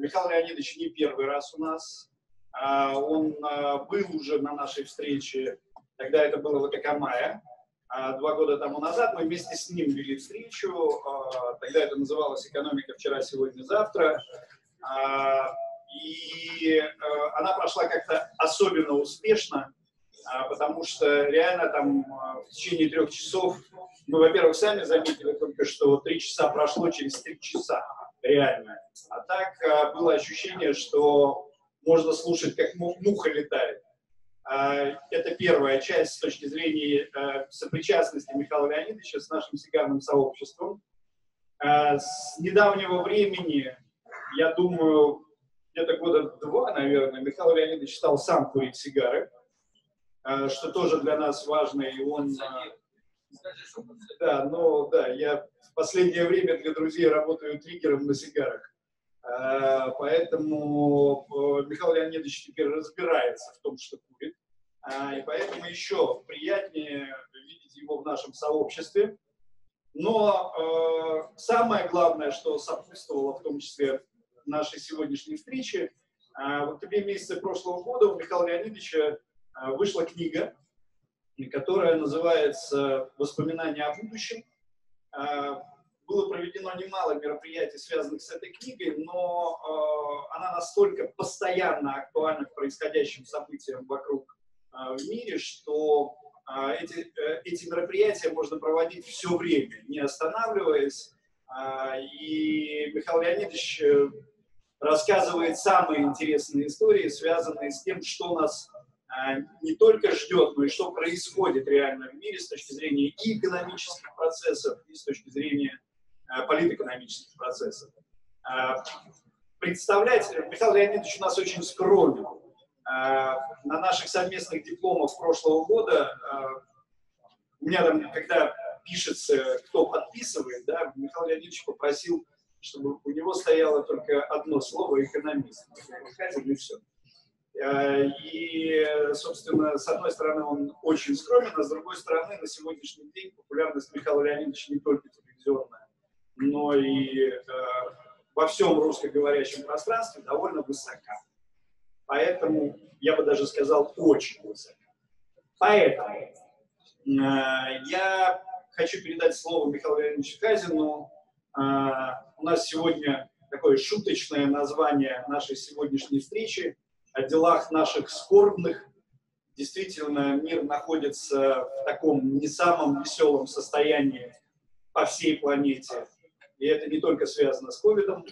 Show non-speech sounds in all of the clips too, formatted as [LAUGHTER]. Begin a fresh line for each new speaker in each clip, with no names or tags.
Михаил Леонидович не первый раз у нас. А, он а, был уже на нашей встрече, тогда это было в ВКК два года тому назад. Мы вместе с ним вели встречу. Тогда это называлось «Экономика вчера, сегодня, завтра». И она прошла как-то особенно успешно, потому что реально там в течение трех часов мы, во-первых, сами заметили только, что три часа прошло через три часа реально. А так а, было ощущение, что можно слушать, как муха летает. А, это первая часть с точки зрения а, сопричастности Михаила Леонидовича с нашим сигарным сообществом. С недавнего времени, я думаю, где-то года два, наверное, Михаил Леонидович стал сам курить сигары, что тоже для нас важно, и он... Да, но да, я в последнее время для друзей работаю триггером на сигарах. А, поэтому э, Михаил Леонидович теперь разбирается в том, что курит. А, и поэтому еще приятнее видеть его в нашем сообществе. Но э, самое главное, что сопутствовало в том числе нашей сегодняшней встрече, э, в октябре месяце прошлого года у Михаила Леонидовича вышла книга, которая называется «Воспоминания о будущем». А, было проведено немало мероприятий, связанных с этой книгой, но э, она настолько постоянно актуальна к происходящим событиям вокруг э, в мире, что эти, э, эти мероприятия можно проводить все время, не останавливаясь. И Михаил Леонидович э, рассказывает самые интересные истории, связанные с тем, что нас а, не только ждет, но и что происходит реально в мире с точки зрения и экономических процессов, и с точки зрения а, политэкономических процессов. А, представлять, Михаил Леонидович у нас очень скромен. На наших совместных дипломах прошлого года, у меня там, когда пишется, кто подписывает, да, Михаил Леонидович попросил, чтобы у него стояло только одно слово «экономист». И все. Э, и, собственно, с одной стороны, он очень скромен, а с другой стороны, на сегодняшний день популярность Михаила Леонидовича не только телевизионная, но и э, во всем русскоговорящем пространстве довольно высока. Поэтому, я бы даже сказал, очень высока. Поэтому э, я хочу передать слово Михаилу Леонидовичу Казину. У нас сегодня такое шуточное название нашей сегодняшней встречи – о делах наших скорбных. Действительно, мир находится в таком не самом веселом состоянии по всей планете. И это не только связано с ковидом,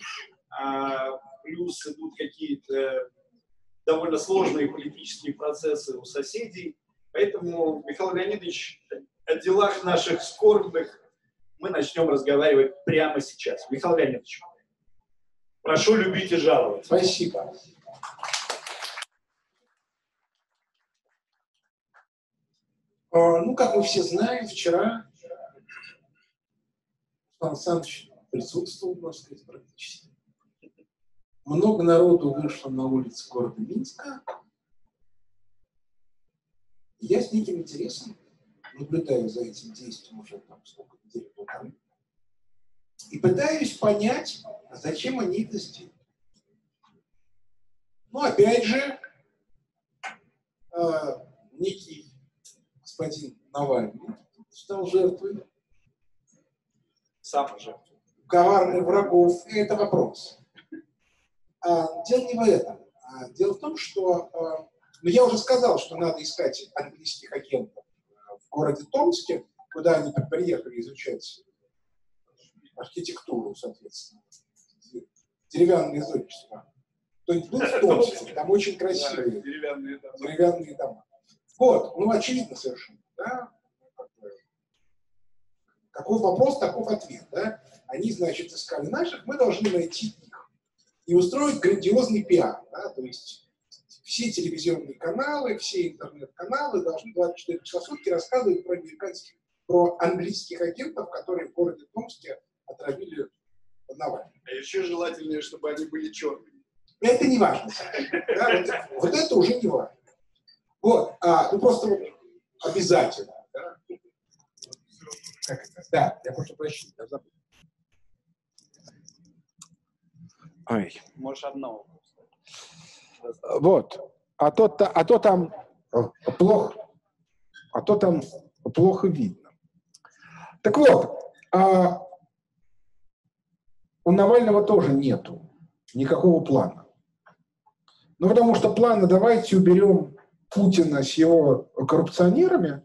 а плюс идут какие-то довольно сложные политические процессы у соседей. Поэтому, Михаил Леонидович, о делах наших скорбных мы начнем разговаривать прямо сейчас. Михаил Леонидович, прошу любить и жаловать.
Спасибо. А, ну, как мы все знаем, вчера Сан Саныч присутствовал, можно сказать, практически. Много народу вышло на улицы города Минска. Я с неким интересом наблюдаю за этим действием уже там сколько недель полторы. И пытаюсь понять, зачем они это сделали. Ну, опять же, э, некий господин Навальный стал жертвой.
Сам жертвой.
Коварных врагов. И это вопрос. А, дело не в этом. А, дело в том, что а, ну, я уже сказал, что надо искать английских агентов в городе Томске, куда они приехали изучать архитектуру, соответственно, деревянные зодчества. Кто-нибудь был в Томске, там очень красивые деревянные дома. Вот, ну очевидно совершенно, да? Каков вопрос, таков ответ, да? Они, значит, искали наших, мы должны найти их и устроить грандиозный пиар, да? То есть все телевизионные каналы, все интернет-каналы должны 24 часа в сутки рассказывать про американских, про английских агентов, которые в городе Томске отравили Навального.
А еще желательнее, чтобы они были черными.
Это не важно. Да? Вот, вот это уже не важно. Вот, а, ну просто вот обязательно. Да? Как это? Да, я прошу прощения, я забыл. Ой.
Можешь одного.
Вот. А то, а то там плохо, а то там плохо видно. Так вот, а у Навального тоже нету никакого плана. Ну, потому что планы давайте уберем Путина с его коррупционерами.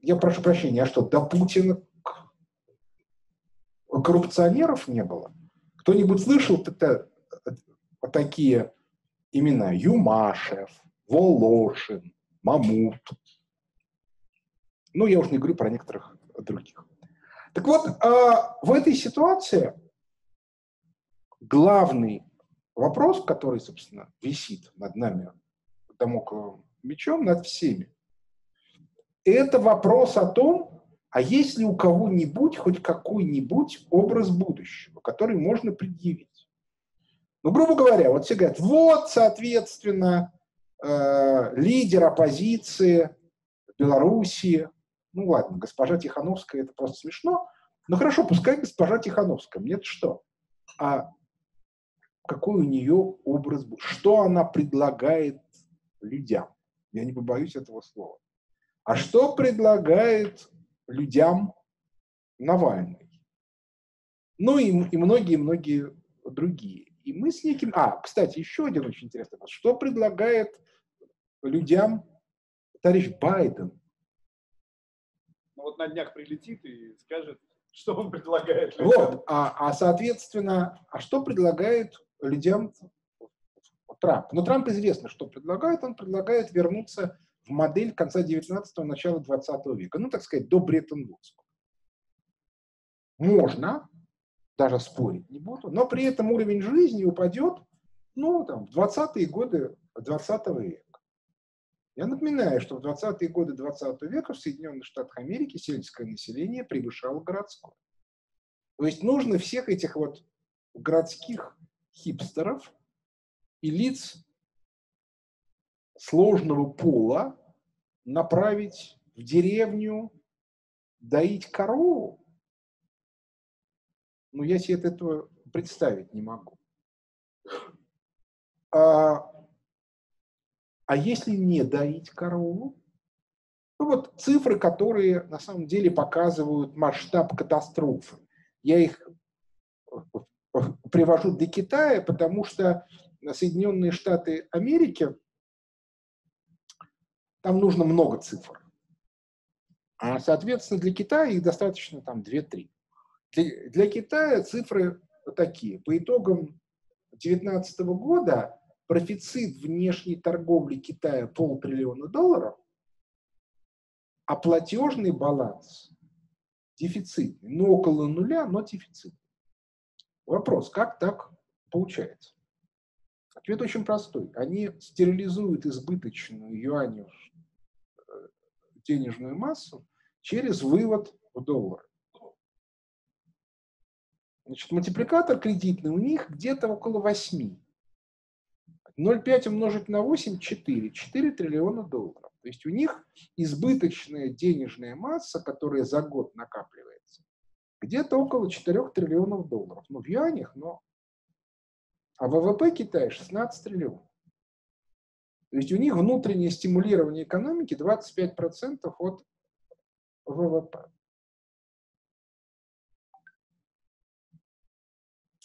Я прошу прощения, а что, до Путина коррупционеров не было? Кто-нибудь слышал это, такие имена? Юмашев, Волошин, Мамут. Ну, я уже не говорю про некоторых других. Так вот, а в этой ситуации главный вопрос, который, собственно, висит над нами дамокловым мечом, над всеми, это вопрос о том, а есть ли у кого-нибудь хоть какой-нибудь образ будущего, который можно предъявить. Ну, грубо говоря, вот все говорят, вот, соответственно, э, лидер оппозиции Белоруссии, ну ладно, госпожа Тихановская, это просто смешно, но хорошо, пускай госпожа Тихановская, мне-то что? А какой у нее образ, что она предлагает людям. Я не побоюсь этого слова. А что предлагает людям Навальный? Ну и, и многие-многие другие. И мы с неким... А, кстати, еще один очень интересный вопрос. Что предлагает людям товарищ Байден?
Ну вот на днях прилетит и скажет, что он предлагает
людям. Вот, а, а соответственно, а что предлагает людям Трамп. Но Трамп известно, что предлагает. Он предлагает вернуться в модель конца 19-го, начала 20 века. Ну, так сказать, до Бреттон-Вудского. Можно, даже спорить не буду, но при этом уровень жизни упадет, ну, там, в 20-е годы 20 века. Я напоминаю, что в 20-е годы 20 века в Соединенных Штатах Америки сельское население превышало городское. То есть нужно всех этих вот городских хипстеров и лиц сложного пола направить в деревню доить корову? Ну, я себе этого представить не могу. А, а если не доить корову? Ну вот цифры, которые на самом деле показывают масштаб катастрофы. Я их привожу для Китая, потому что Соединенные Штаты Америки, там нужно много цифр. А, соответственно, для Китая их достаточно там 2-3. Для, для Китая цифры такие. По итогам 2019 года профицит внешней торговли Китая полтриллиона долларов, а платежный баланс дефицитный. Ну, около нуля, но дефицит. Вопрос, как так получается? Ответ очень простой. Они стерилизуют избыточную юаню э, денежную массу через вывод в доллары. Значит, мультипликатор кредитный у них где-то около 8. 0,5 умножить на 8 – 4. 4 триллиона долларов. То есть у них избыточная денежная масса, которая за год накапливается, где-то около 4 триллионов долларов. Ну, в юанях, но а ВВП Китая 16 триллионов. То есть у них внутреннее стимулирование экономики 25% от ВВП.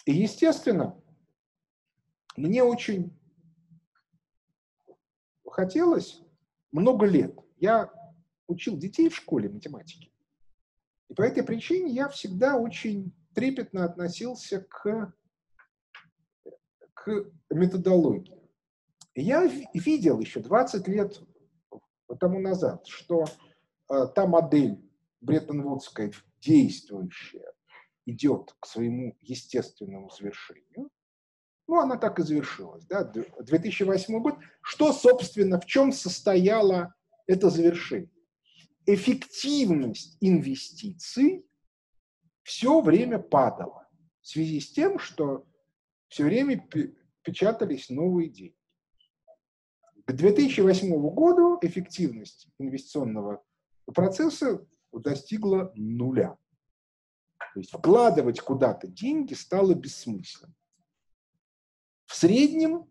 И, естественно, мне очень хотелось много лет. Я учил детей в школе математики. И по этой причине я всегда очень трепетно относился к методологии. Я видел еще 20 лет тому назад, что э, та модель Бреттон-Вудская действующая идет к своему естественному завершению. Ну, она так и завершилась. Да? 2008 год. Что, собственно, в чем состояло это завершение? Эффективность инвестиций все время падала в связи с тем, что все время печатались новые деньги. К 2008 году эффективность инвестиционного процесса достигла нуля. То есть вкладывать куда-то деньги стало бессмысленно. среднем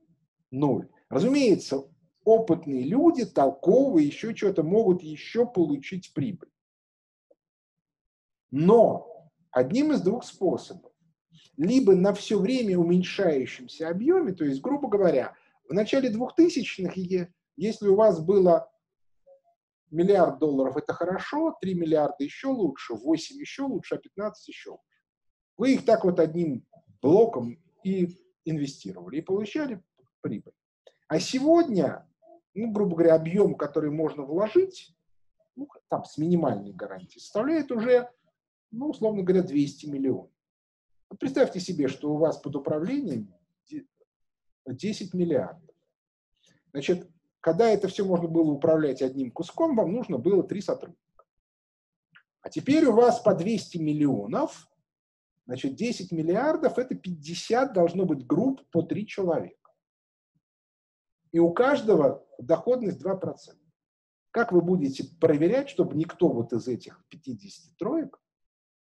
ноль. Разумеется, опытные люди, толковые, еще что-то могут еще получить прибыль. Но одним из двух способов. Либо на все время уменьшающемся объеме, то есть, грубо говоря, в начале 2000-х, если у вас было миллиард долларов, это хорошо, 3 миллиарда еще лучше, 8 еще лучше, а 15 еще лучше. Вы их так вот одним блоком и инвестировали, и получали прибыль. А сегодня, ну, грубо говоря, объем, который можно вложить, ну, там с минимальной гарантией, составляет уже, ну, условно говоря, 200 миллионов. Представьте себе, что у вас под управлением 10 миллиардов. Значит, когда это все можно было управлять одним куском, вам нужно было три сотрудника. А теперь у вас по 200 миллионов, значит, 10 миллиардов – это 50 должно быть групп по 3 человека. И у каждого доходность 2%. Как вы будете проверять, чтобы никто вот из этих 50 троек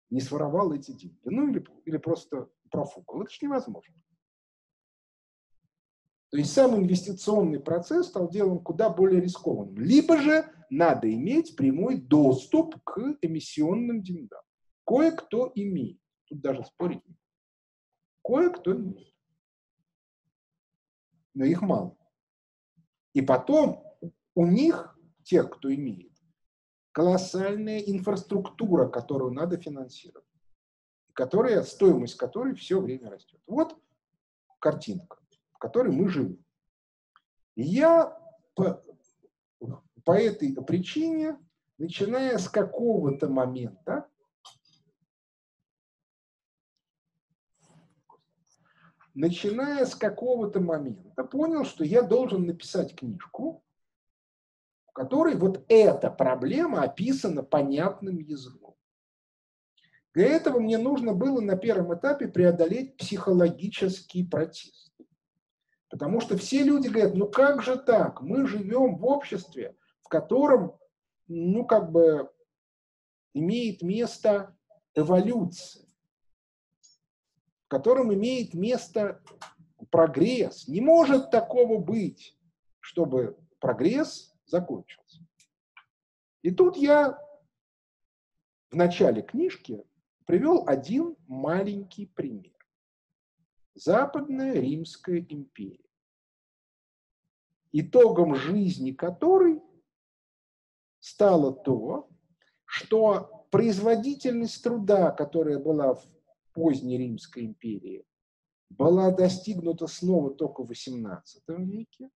не своровал эти деньги? Ну или, или просто профукал. Это же невозможно. То есть сам инвестиционный процесс стал делом куда более рискованным. Либо же надо иметь прямой доступ к эмиссионным деньгам. Кое-кто имеет. Тут даже спорить не Кое-кто имеет. Но их мало. И потом у них, тех, кто имеет, колоссальная инфраструктура, которую надо финансировать, которая, стоимость которой все время растет. Вот картинка в которой мы живем. Я по, по этой причине, начиная с какого-то момента, начиная с какого-то момента, понял, что я должен написать книжку, которой вот эта проблема описана понятным языком. Для этого мне нужно было на первом этапе преодолеть психологический протест. Потому что все люди говорят, ну как же так? Мы живем в обществе, в котором, ну как бы, имеет место эволюция, в котором имеет место прогресс. Не может такого быть, чтобы прогресс закончился. И тут я в начале книжки привел один маленький пример. Западная Римская империя, итогом жизни которой стало то, что производительность труда, которая была в поздней Римской империи, была достигнута снова только в XVIII веке.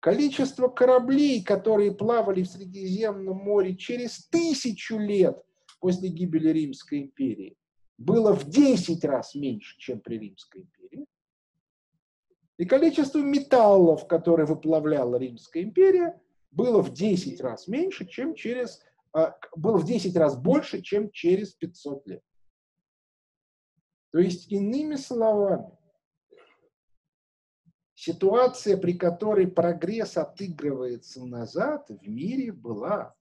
Количество кораблей, которые плавали в Средиземном море через тысячу лет после гибели Римской империи, было в 10 раз меньше, чем при Римской империи. И количество металлов, которые выплавляла Римская империя, было в 10 раз меньше, чем через, а, было в 10 раз больше, чем через 500 лет. То есть, иными словами, ситуация, при которой прогресс отыгрывается назад, в мире была.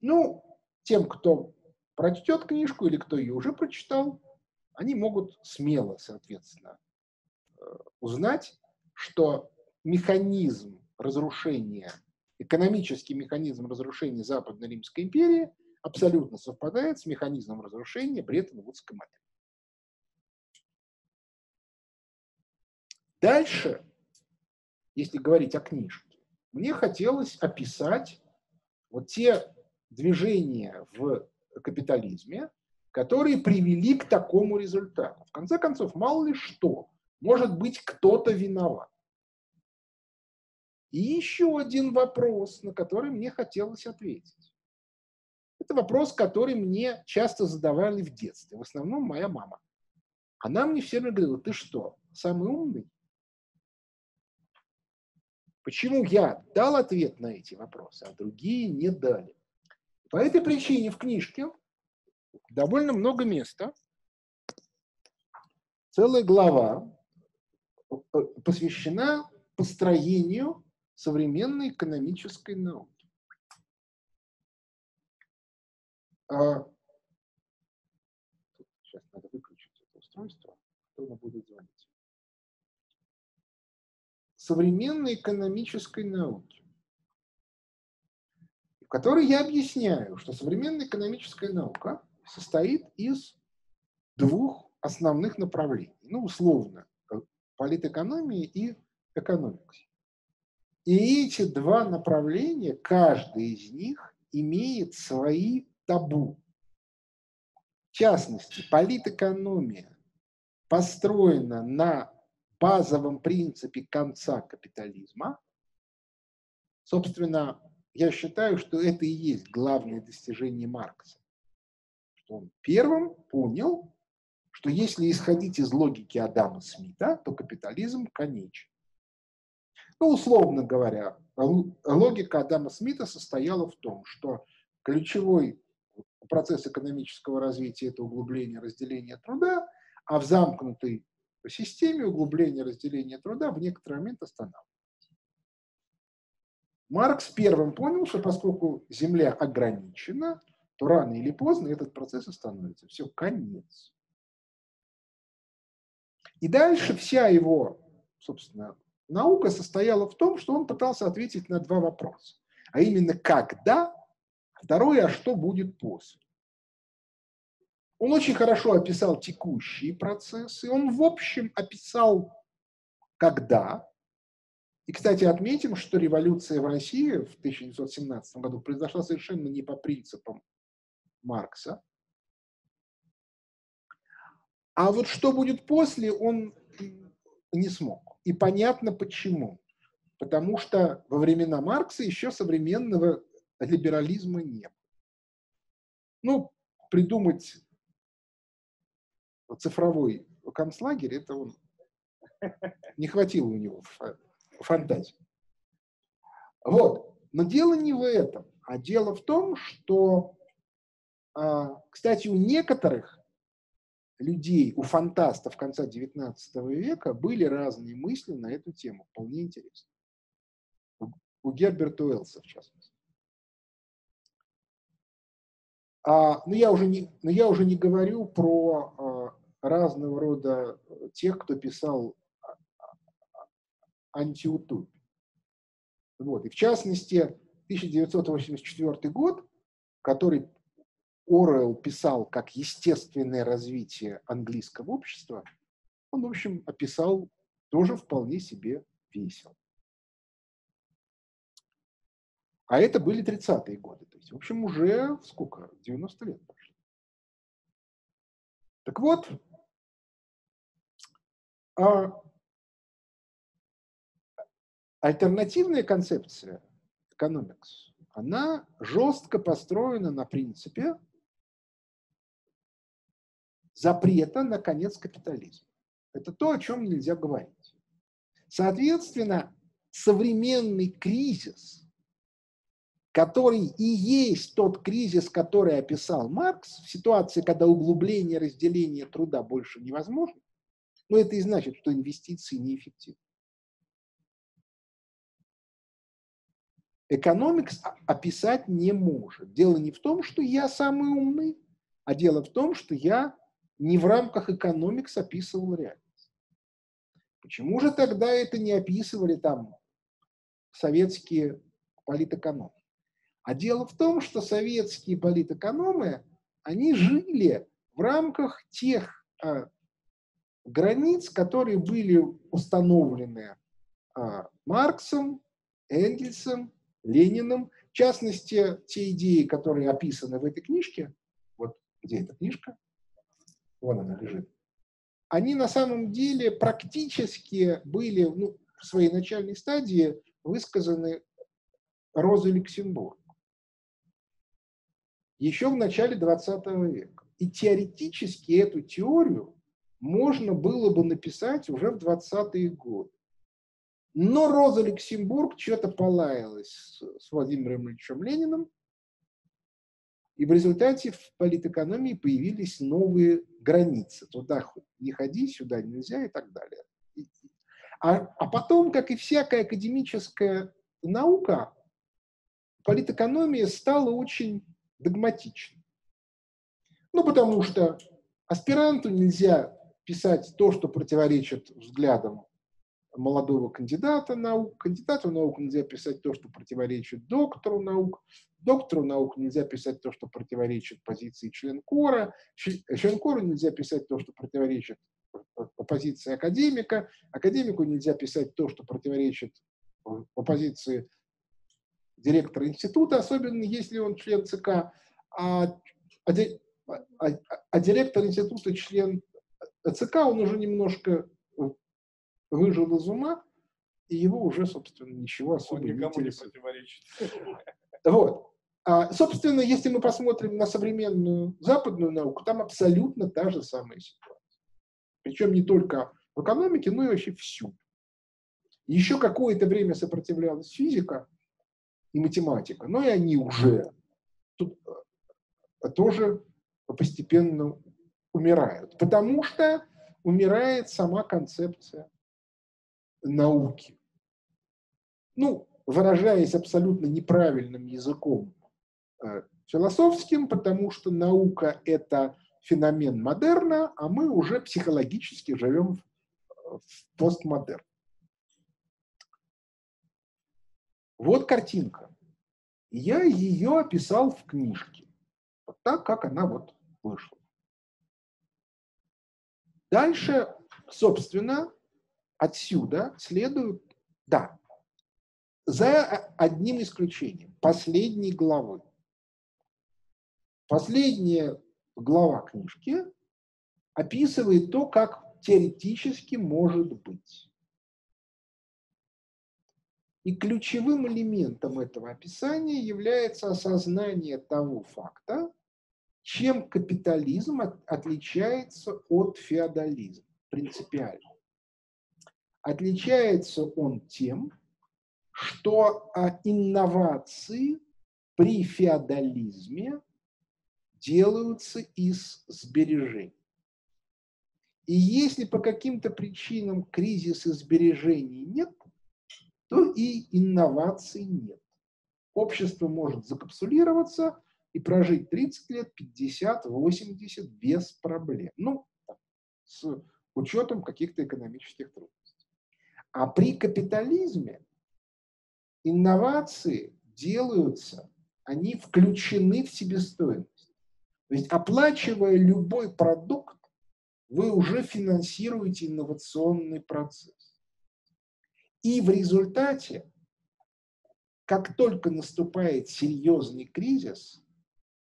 Ну, тем, кто прочтет книжку или кто ее уже прочитал, они могут смело, соответственно, э, узнать, что механизм разрушения, экономический механизм разрушения Западной Римской империи абсолютно совпадает с механизмом разрушения Бреттон-Вудской модели. Дальше, если говорить о книжке, мне хотелось описать вот те движения в капитализме, которые привели к такому результату. В конце концов, мало ли что, может быть, кто-то виноват. И еще один вопрос, на который мне хотелось ответить. Это вопрос, который мне часто задавали в детстве, в основном моя мама. Она мне все время говорила, ты что, самый умный? Почему я дал ответ на эти вопросы, а другие не дали? По этой причине в книжке довольно много места, целая глава э, посвящена построению современной экономической науки. А, сейчас надо выключить это устройство, кто оно будет звонить. Современной экономической науки, в которой я объясняю, что современная экономическая наука состоит из двух основных направлений. Ну, условно, политэкономии и экономикс. И эти два направления, каждый из них имеет свои табу. В частности, политэкономия построена на базовом принципе конца капитализма. Собственно, я считаю, что это и есть главное достижение Маркса. Он первым понял, что если исходить из логики Адама Смита, то капитализм конечен. Ну, условно говоря, логика Адама Смита состояла в том, что ключевой процесс экономического развития – это углубление разделения труда, а в замкнутой системе углубление разделения труда в некоторый момент останавливается. Маркс первым понял, что поскольку Земля ограничена, то рано или поздно этот процесс остановится. Все, конец. И дальше вся его, собственно, наука состояла в том, что он пытался ответить на два вопроса. А именно, когда, второе, а что будет после. Он очень хорошо описал текущие процессы, он в общем описал когда. И, кстати, отметим, что революция в России в 1917 году произошла совершенно не по принципам Маркса. А вот что будет после, он не смог. И понятно почему. Потому что во времена Маркса еще современного либерализма не было. Ну, придумать цифровой концлагерь, это он [LAUGHS] не хватило у него фантазии. Вот. Но дело не в этом, а дело в том, что, а, кстати, у некоторых людей, у фантастов конца XIX века были разные мысли на эту тему, вполне интересно. У Герберта Уэллса, в частности. А, но, я уже не, но я уже не говорю про а, разного рода тех, кто писал антиутопию. Вот. И в частности, 1984 год, который Оруэлл писал как естественное развитие английского общества, он, в общем, описал тоже вполне себе весел. А это были 30-е годы. То есть, в общем, уже сколько? 90 лет прошло. Так вот, а альтернативная концепция экономикс, она жестко построена на принципе запрета на конец капитализма. Это то, о чем нельзя говорить. Соответственно, современный кризис, который и есть тот кризис, который описал Маркс, в ситуации, когда углубление разделения труда больше невозможно, но это и значит, что инвестиции неэффективны. Экономикс описать не может. Дело не в том, что я самый умный, а дело в том, что я не в рамках экономикс описывал реальность. Почему же тогда это не описывали там советские политэкономы? А дело в том, что советские политэкономы, они жили в рамках тех а, границ, которые были установлены а, Марксом, Энгельсом, Лениным. В частности, те идеи, которые описаны в этой книжке, вот где эта книжка, вон она лежит, они на самом деле практически были ну, в своей начальной стадии высказаны Розой Люксембург еще в начале 20 века. И теоретически эту теорию можно было бы написать уже в 20-е годы. Но Роза Люксембург что-то полаялась с Владимиром Ильичем Лениным, и в результате в политэкономии появились новые границы. Туда не ходи, сюда нельзя и так далее. А, а потом, как и всякая академическая наука, политэкономия стала очень догматичной. Ну, потому что аспиранту нельзя писать то, что противоречит взглядам молодого кандидата наук. Кандидату наук нельзя писать то, что противоречит доктору наук. Доктору наук нельзя писать то, что противоречит позиции членкора. Членкору нельзя писать то, что противоречит позиции академика. Академику нельзя писать то, что противоречит позиции директора института, особенно если он член ЦК. А, а, а, а директор института член ЦК, он уже немножко выжил из ума, и его уже, собственно, ничего особо Он никому не, не противоречит. Вот. А, собственно, если мы посмотрим на современную западную науку, там абсолютно та же самая ситуация. Причем не только в экономике, но и вообще всюду. Еще какое-то время сопротивлялась физика и математика, но и они уже тут э, тоже постепенно умирают. Потому что умирает сама концепция науки. Ну, выражаясь абсолютно неправильным языком э, философским, потому что наука – это феномен модерна, а мы уже психологически живем в постмодерн. Вот картинка. Я ее описал в книжке. Вот так, как она вот вышла. Дальше, собственно, отсюда следует, да, за одним исключением, последней главы. Последняя глава книжки описывает то, как теоретически может быть. И ключевым элементом этого описания является осознание того факта, чем капитализм отличается от феодализма принципиально. Отличается он тем, что а, инновации при феодализме делаются из сбережений. И если по каким-то причинам кризиса сбережений нет, то и инноваций нет. Общество может закапсулироваться и прожить 30 лет, 50, 80 без проблем. Ну, с учетом каких-то экономических трудностей. А при капитализме инновации делаются, они включены в себестоимость. То есть оплачивая любой продукт, вы уже финансируете инновационный процесс. И в результате, как только наступает серьезный кризис,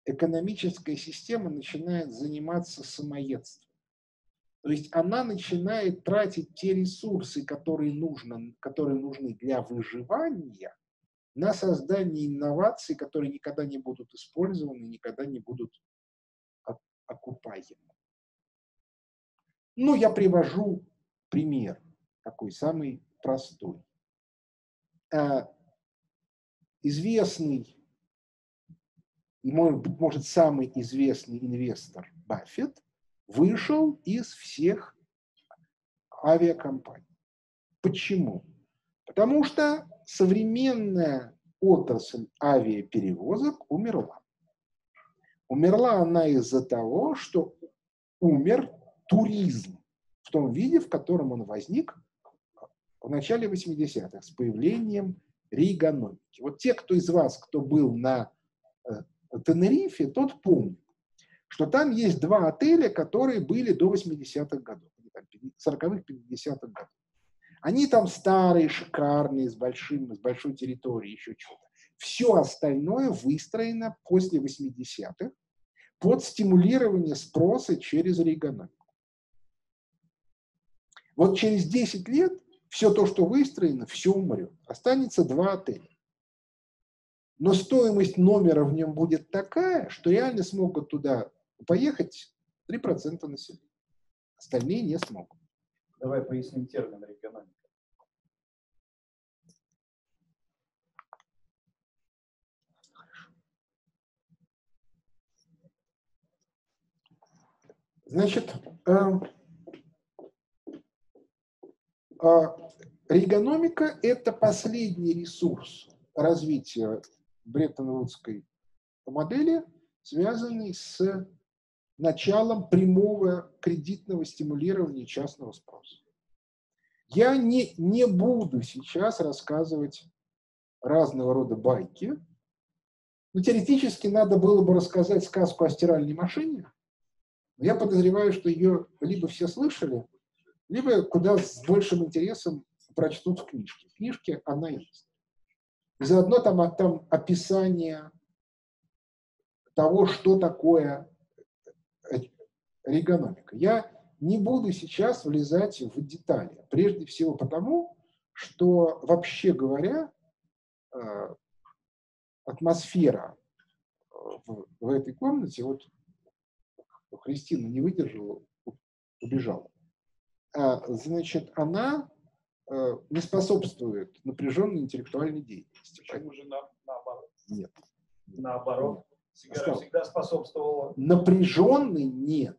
экономическая система начинает заниматься самоедством. То есть она начинает тратить те ресурсы, которые, нужно, которые нужны для выживания, на создание инноваций, которые никогда не будут использованы, никогда не будут окупаемы. Ну, я привожу пример, такой самый простой. А, известный, может, самый известный инвестор Баффет вышел из всех авиакомпаний. Почему? Потому что современная отрасль авиаперевозок умерла. Умерла она из-за того, что умер туризм в том виде, в котором он возник в начале 80-х с появлением рейгономики. Вот те, кто из вас, кто был на э, Тенерифе, тот помнит, что там есть два отеля, которые были до 80-х годов, 40-х, 50-х годов. Они там старые, шикарные, с, большим, с большой территорией, еще что-то. Все остальное выстроено после 80-х под стимулирование спроса через региональку. Вот через 10 лет все то, что выстроено, все умрет. Останется два отеля. Но стоимость номера в нем будет такая, что реально смогут туда поехать 3% населения. Остальные не смогут.
Давай поясним термин региональный.
Значит, э, регономика – это последний ресурс развития Бреттон-Вудской модели, связанный с началом прямого кредитного стимулирования частного спроса. Я не, не буду сейчас рассказывать разного рода байки. Но теоретически надо было бы рассказать сказку о стиральной машине. Я подозреваю, что ее либо все слышали, либо куда с большим интересом прочтут в книжке. В книжке она есть. Заодно там, там описание того, что такое регономика. Я не буду сейчас влезать в детали. Прежде всего потому, что, вообще говоря, э, атмосфера э, в, в этой комнате, вот Христина не выдержала, убежала. А, значит, она э, не способствует напряженной интеллектуальной деятельности.
Почему же на, наоборот?
Нет.
Наоборот. Сигара всегда способствовала.
Напряженный нет.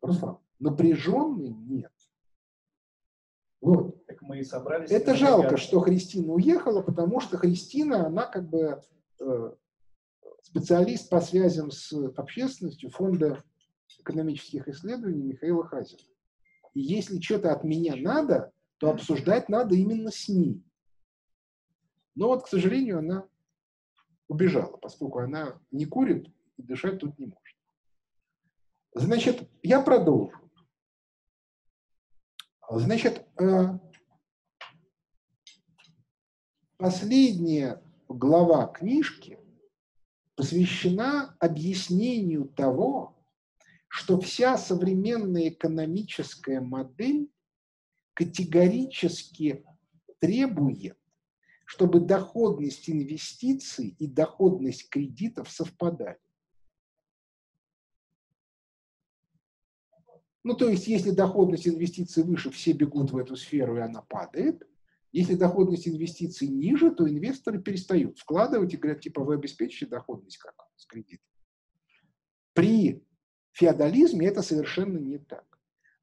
Руслан, напряженный нет. Вот.
Так мы и собрались.
Это жалко, что Христина уехала, потому что Христина, она как бы э, специалист по связям с общественностью фонда экономических исследований Михаила Хазина. И если что-то от меня надо, то обсуждать надо именно с ней. Но вот, к сожалению, она убежала, поскольку она не курит и дышать тут не может. Значит, я продолжу. Значит, э, последняя глава книжки посвящена объяснению того, что вся современная экономическая модель категорически требует, чтобы доходность инвестиций и доходность кредитов совпадали. Ну, то есть, если доходность инвестиций выше, все бегут в эту сферу, и она падает. Если доходность инвестиций ниже, то инвесторы перестают вкладывать и говорят, типа, вы обеспечите доходность как с кредитом. При феодализме это совершенно не так.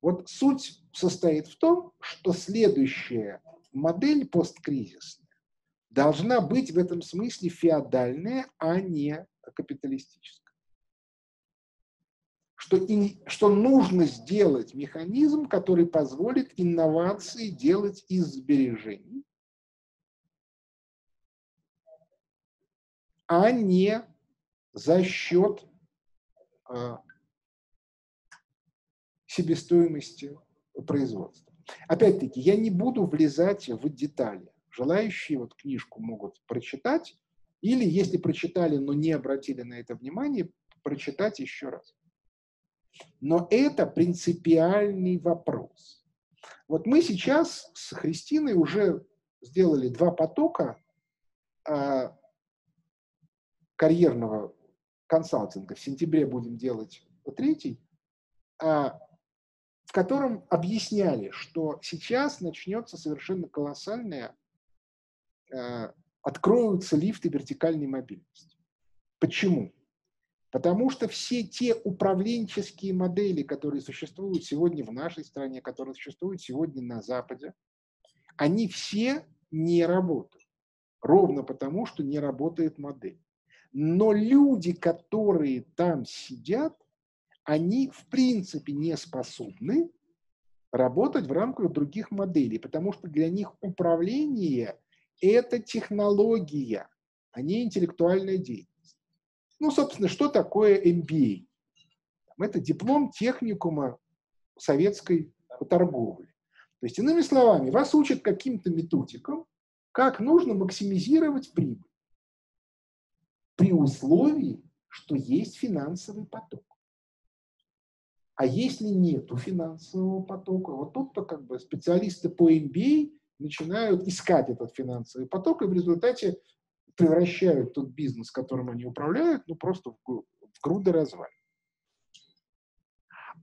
Вот суть состоит в том, что следующая модель посткризисная должна быть в этом смысле феодальная, а не капиталистическая что, и, что нужно сделать механизм, который позволит инновации делать из сбережений, а не за счет а, себестоимости производства. Опять-таки, я не буду влезать в детали. Желающие вот книжку могут прочитать, или если прочитали, но не обратили на это внимание, прочитать еще раз. Но это принципиальный вопрос. Вот мы сейчас с Христиной уже сделали два потока а, карьерного консалтинга. В сентябре будем делать третий, а, в котором объясняли, что сейчас начнется совершенно колоссальная, а, откроются лифты вертикальной мобильности. Почему? Потому что все те управленческие модели, которые существуют сегодня в нашей стране, которые существуют сегодня на Западе, они все не работают. Ровно потому, что не работает модель. Но люди, которые там сидят, они в принципе не способны работать в рамках других моделей, потому что для них управление – это технология, а не интеллектуальная деятельность. Ну, собственно, что такое MBA? Это диплом техникума советской торговли. То есть, иными словами, вас учат каким-то методикам, как нужно максимизировать прибыль при условии, что есть финансовый поток. А если нет финансового потока, вот тут-то как бы специалисты по MBA начинают искать этот финансовый поток, и в результате превращают тот бизнес, которым они управляют, ну просто в, в груды развалин.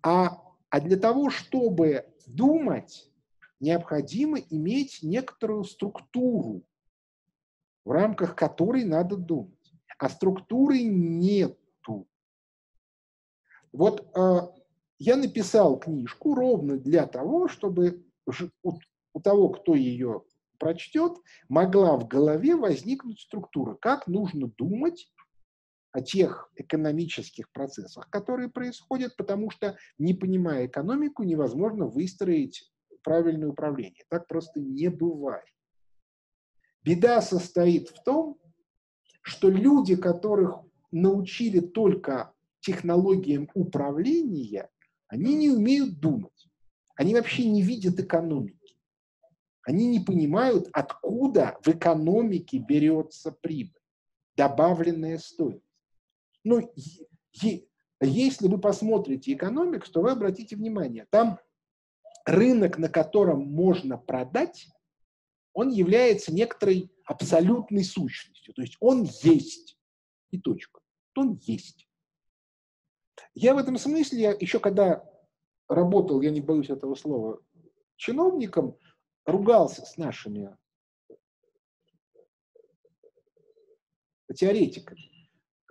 А, а для того, чтобы думать, необходимо иметь некоторую структуру, в рамках которой надо думать. А структуры нету. Вот э, я написал книжку ровно для того, чтобы у, того, кто ее прочтет, могла в голове возникнуть структура, как нужно думать о тех экономических процессах, которые происходят, потому что, не понимая экономику, невозможно выстроить правильное управление. Так просто не бывает. Беда состоит в том, что люди, которых научили только технологиям управления, они не умеют думать. Они вообще не видят экономики. Они не понимают, откуда в экономике берется прибыль, добавленная стоимость. Ну, если вы посмотрите экономику, то вы обратите внимание, там рынок, на котором можно продать, он является некоторой абсолютной сущностью. То есть он есть. И точка. Он есть. Я в этом смысле, я еще когда работал, я не боюсь этого слова, чиновником, ругался с нашими теоретиками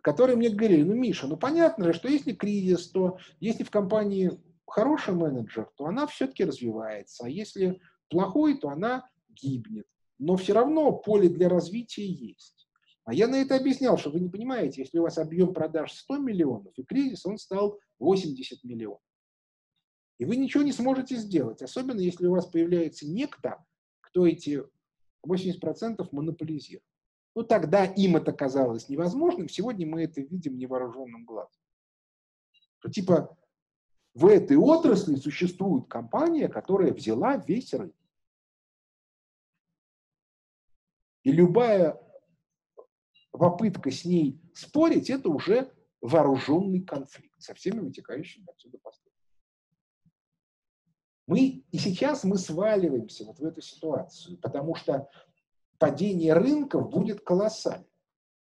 которые мне говорили, ну, Миша, ну, понятно же, что если кризис, то если в компании хороший менеджер, то она все-таки развивается, а если плохой, то она гибнет. Но все равно поле для развития есть. А я на это объяснял, что вы не понимаете, если у вас объем продаж 100 миллионов, и кризис, он стал 80 миллионов. И вы ничего не сможете сделать, особенно если у вас появляется некто, кто эти 80% монополизирует. Ну, тогда им это казалось невозможным, сегодня мы это видим невооруженным глазом. Что, типа, в этой отрасли существует компания, которая взяла весь рынок. И любая попытка с ней спорить, это уже вооруженный конфликт со всеми вытекающими отсюда последствиями. Мы, и сейчас мы сваливаемся вот в эту ситуацию, потому что падение рынков будет колоссальным.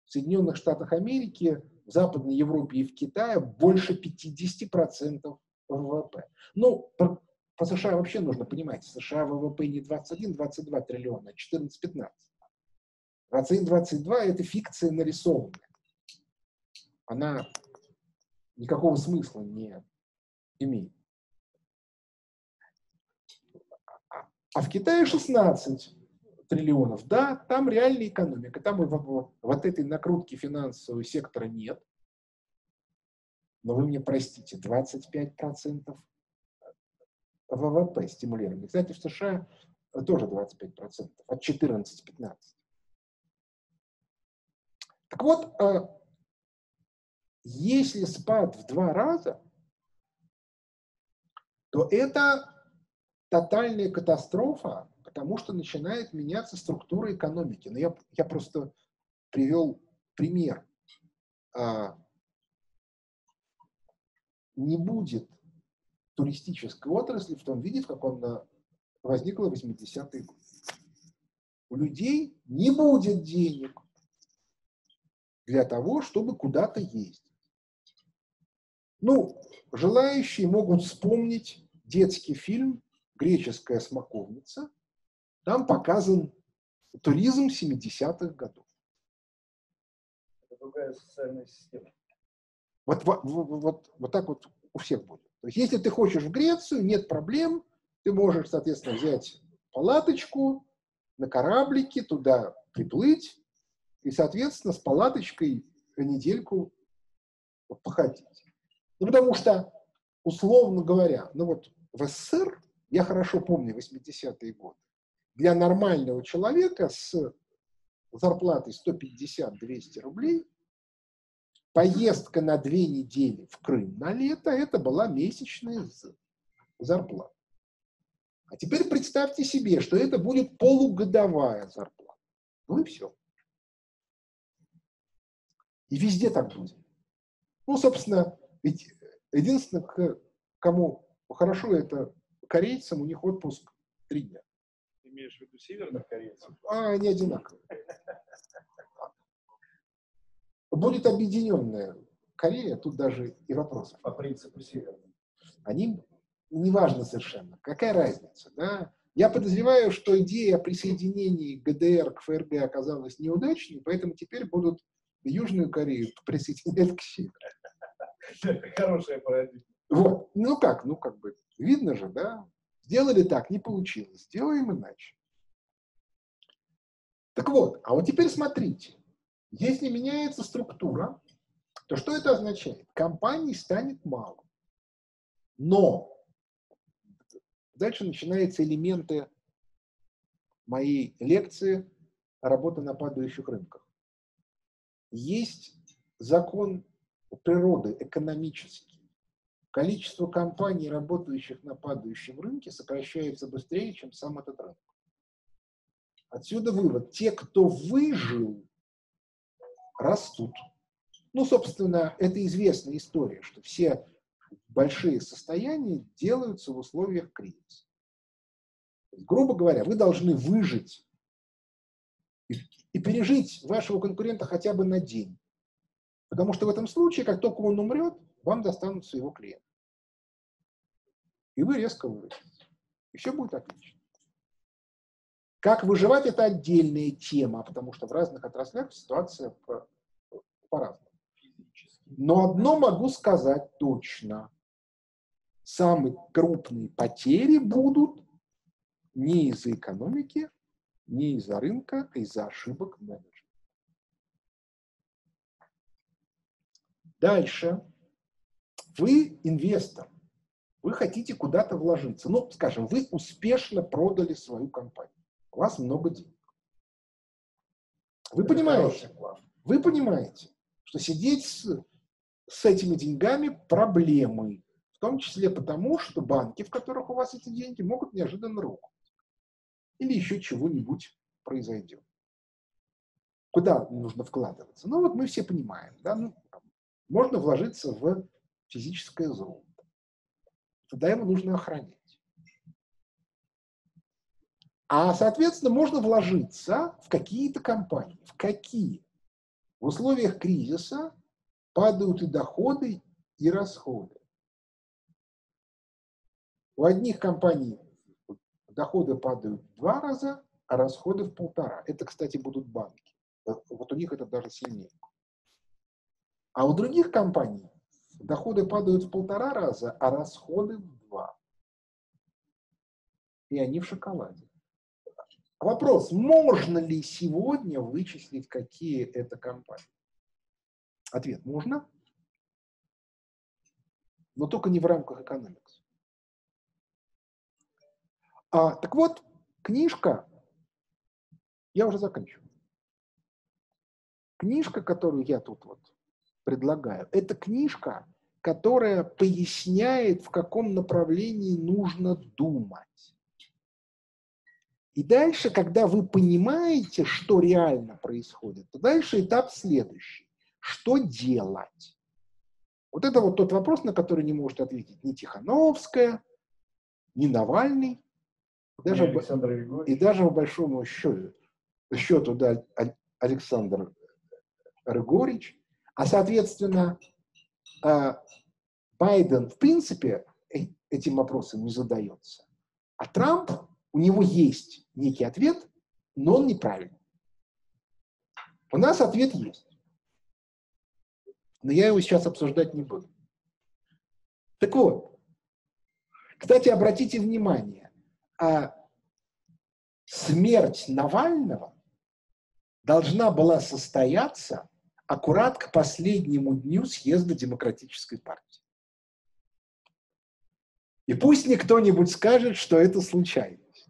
В Соединенных Штатах Америки, в Западной Европе и в Китае больше 50% ВВП. Ну, про США вообще нужно понимать, США ВВП не 21-22 триллиона, а 14-15. 21-22 это фикция нарисованная. Она никакого смысла не имеет. А в Китае 16 триллионов, да, там реальная экономика, там вот, вот этой накрутки финансового сектора нет. Но вы мне простите, 25% ВВП стимулировали. Кстати, в США тоже 25%, от 14-15%. Так вот, э, если спад в два раза, то это тотальная катастрофа потому что начинает меняться структура экономики. Но я, я просто привел пример. А, не будет туристической отрасли в том виде, в каком она возникла в 80-е годы. У людей не будет денег для того, чтобы куда-то ездить. Ну, желающие могут вспомнить детский фильм «Греческая смоковница», там показан туризм 70-х годов.
Это другая социальная система.
Вот, вот, вот, вот так вот у всех будет. То есть, если ты хочешь в Грецию, нет проблем, ты можешь, соответственно, взять палаточку на кораблике, туда приплыть, и, соответственно, с палаточкой недельку походить. Ну, потому что, условно говоря, ну вот в СССР, я хорошо помню 80-е годы, для нормального человека с зарплатой 150-200 рублей поездка на две недели в Крым на лето – это была месячная зарплата. А теперь представьте себе, что это будет полугодовая зарплата. Ну и все. И везде так будет. Ну, собственно, ведь единственное, кому хорошо, это корейцам, у них отпуск три дня
имеешь в виду северных корейцев?
А, они одинаковые. Будет объединенная Корея, тут даже и вопросов.
По принципу северных.
Они, неважно совершенно, какая разница, да? Я подозреваю, что идея присоединения ГДР к ФРГ оказалась неудачной, поэтому теперь будут Южную Корею присоединять к Северу. [LAUGHS]
Хорошая парадигма.
Вот. Ну как, ну как бы, видно же, да? Сделали так, не получилось. Сделаем иначе. Так вот, а вот теперь смотрите. Если меняется структура, то что это означает? Компаний станет мало. Но дальше начинаются элементы моей лекции «Работа на падающих рынках». Есть закон природы экономический. Количество компаний, работающих на падающем рынке, сокращается быстрее, чем сам этот рынок. Отсюда вывод. Те, кто выжил, растут. Ну, собственно, это известная история, что все большие состояния делаются в условиях кризиса. Грубо говоря, вы должны выжить пережить вашего конкурента хотя бы на день. Потому что в этом случае, как только он умрет, вам достанутся его клиенты. И вы резко вырастете. И все будет отлично. Как выживать – это отдельная тема, потому что в разных отраслях ситуация по-разному. Но одно могу сказать точно. Самые крупные потери будут не из-за экономики, не из-за рынка, а из-за ошибок менеджера. Дальше. Вы инвестор. Вы хотите куда-то вложиться. Ну, скажем, вы успешно продали свою компанию. У вас много денег. Вы понимаете, вы понимаете, что сидеть с, с этими деньгами проблемы. В том числе потому, что банки, в которых у вас эти деньги, могут неожиданно рухнуть. Или еще чего-нибудь произойдет. Куда нужно вкладываться? Ну вот мы все понимаем, да, ну, можно вложиться в физическое золото. Тогда его нужно охранять. А, соответственно, можно вложиться в какие-то компании. В какие? В условиях кризиса падают и доходы, и расходы. У одних компаний доходы падают в два раза, а расходы в полтора. Это, кстати, будут банки. Вот у них это даже сильнее. А у других компаний доходы падают в полтора раза, а расходы в два. И они в шоколаде. Вопрос, можно ли сегодня вычислить, какие это компании? Ответ, можно. Но только не в рамках экономикс. А, так вот, книжка, я уже заканчиваю. Книжка, которую я тут вот предлагаю. Это книжка, которая поясняет, в каком направлении нужно думать. И дальше, когда вы понимаете, что реально происходит, то дальше этап следующий. Что делать? Вот это вот тот вопрос, на который не может ответить ни Тихановская, ни Навальный, даже, и даже по большому счету, счету да, Александр Григорьевич, а, соответственно, а, Байден, в принципе, э, этим вопросом не задается. А Трамп, у него есть некий ответ, но он неправильный. У нас ответ есть. Но я его сейчас обсуждать не буду. Так вот, кстати, обратите внимание, а смерть Навального должна была состояться аккурат к последнему дню съезда Демократической партии. И пусть мне кто-нибудь скажет, что это случайность.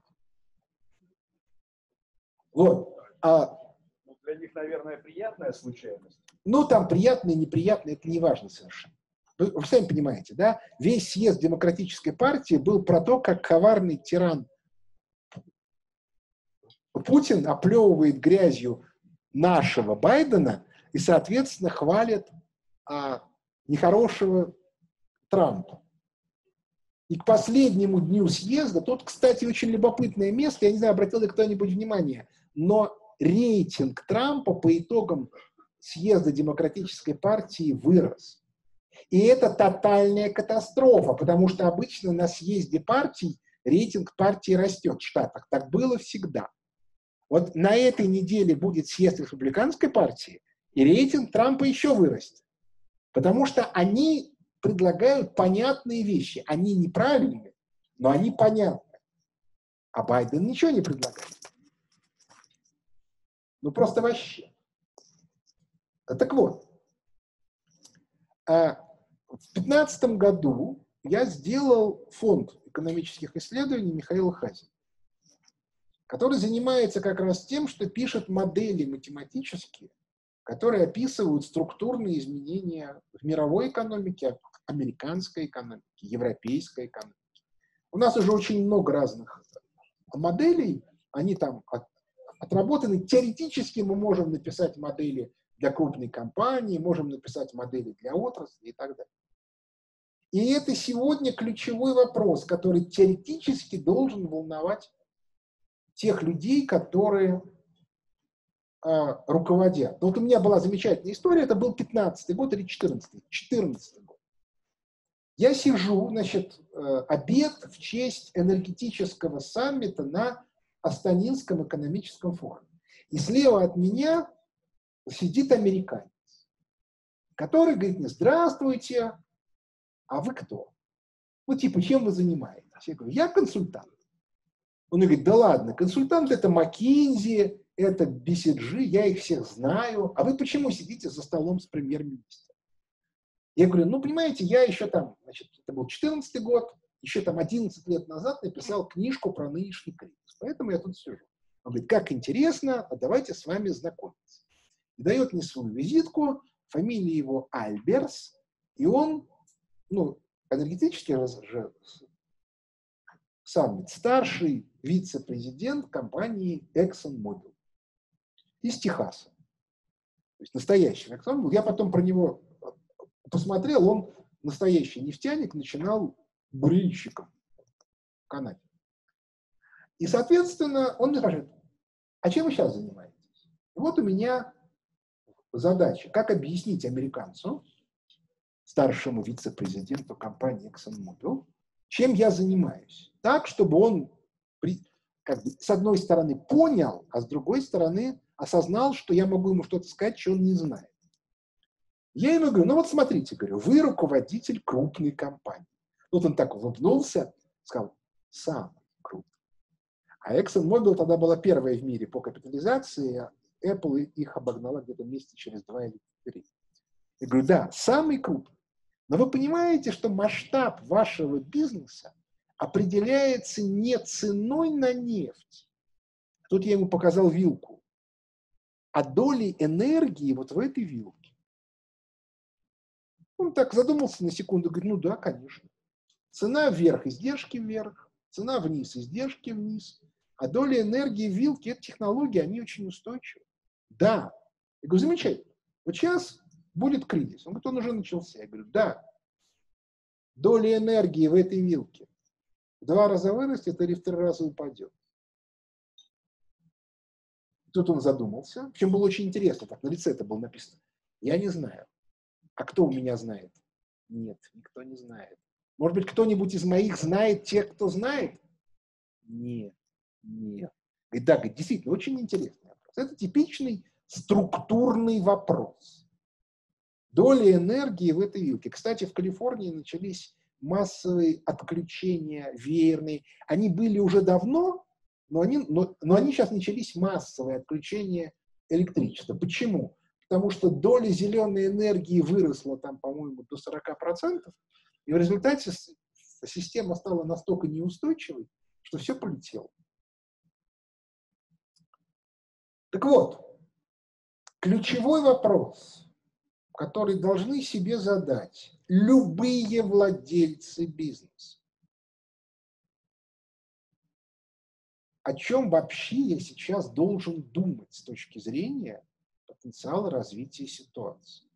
Вот. А,
ну, Для них, наверное, приятная случайность.
Ну, там приятное, неприятное, это не важно совершенно. Вы, вы сами понимаете, да? Весь съезд Демократической партии был про то, как коварный тиран Путин оплевывает грязью нашего Байдена и, соответственно, хвалят а, нехорошего Трампа. И к последнему дню съезда, тут, кстати, очень любопытное место, я не знаю, обратил ли кто-нибудь внимание, но рейтинг Трампа по итогам съезда Демократической партии вырос. И это тотальная катастрофа, потому что обычно на съезде партий рейтинг партии растет в Штатах. Так было всегда. Вот на этой неделе будет съезд республиканской партии, и рейтинг Трампа еще вырастет. Потому что они предлагают понятные вещи. Они неправильные, но они понятны. А Байден ничего не предлагает. Ну просто вообще. Так вот, А в 2015 году я сделал фонд экономических исследований Михаила Хазина, который занимается как раз тем, что пишет модели математические, которые описывают структурные изменения в мировой экономике, американской экономике, европейской экономике. У нас уже очень много разных моделей, они там от, отработаны. Теоретически мы можем написать модели для крупной компании, можем написать модели для отрасли и так далее. И это сегодня ключевой вопрос, который теоретически должен волновать тех людей, которые э, руководят. вот у меня была замечательная история, это был 15 год или 14 14 год. Я сижу, значит, э, обед в честь энергетического саммита на Астанинском экономическом форуме. И слева от меня сидит американец, который говорит мне, здравствуйте, а вы кто? Ну, типа, чем вы занимаетесь? Я говорю, я консультант. Он говорит, да ладно, консультант это McKinsey, это BCG, я их всех знаю. А вы почему сидите за столом с премьер-министром? Я говорю, ну, понимаете, я еще там, значит, это был 14 год, еще там 11 лет назад написал книжку про нынешний кризис. Поэтому я тут сижу. Он говорит, как интересно, а давайте с вами знакомиться. И дает мне свою визитку, фамилия его Альберс, и он ну, энергетический же саммит, старший вице-президент компании ExxonMobil из Техаса. То есть настоящий ExxonMobil. Я потом про него посмотрел, он настоящий нефтяник, начинал бурильщиком в Канаде. И, соответственно, он мне спрашивает, а чем вы сейчас занимаетесь? И вот у меня задача, как объяснить американцу, старшему вице-президенту компании ExxonMobil, чем я занимаюсь. Так, чтобы он как бы, с одной стороны понял, а с другой стороны осознал, что я могу ему что-то сказать, что он не знает. Я ему говорю, ну вот смотрите, говорю, вы руководитель крупной компании. Вот он так улыбнулся, сказал, сам крупный. А ExxonMobil тогда была первая в мире по капитализации, а Apple их обогнала где-то месяца через два или три. Я говорю, да, самый крупный. Но вы понимаете, что масштаб вашего бизнеса определяется не ценой на нефть. Тут я ему показал вилку, а долей энергии вот в этой вилке. Он так задумался на секунду, говорит, ну да, конечно. Цена вверх, издержки вверх, цена вниз, издержки вниз. А доля энергии в вилке – это технологии, они очень устойчивы. Да. Я говорю, замечательно. Вот сейчас будет кризис. Он говорит, он уже начался. Я говорю, да, доля энергии в этой вилке в два раза вырастет или в три раза упадет. Тут он задумался. Причем было очень интересно, так на лице это было написано. Я не знаю. А кто у меня знает? Нет, никто не знает. Может быть, кто-нибудь из моих знает тех, кто знает? Нет, нет. И да, действительно, очень интересный вопрос. Это типичный структурный вопрос доля энергии в этой вилке. Кстати, в Калифорнии начались массовые отключения веерные. Они были уже давно, но они, но, но они сейчас начались массовые отключения электричества. Почему? Потому что доля зеленой энергии выросла там, по-моему, до 40%, и в результате система стала настолько неустойчивой, что все полетело. Так вот, ключевой вопрос – который должны себе задать любые владельцы бизнеса. О чем вообще я сейчас должен думать с точки зрения потенциала развития ситуации?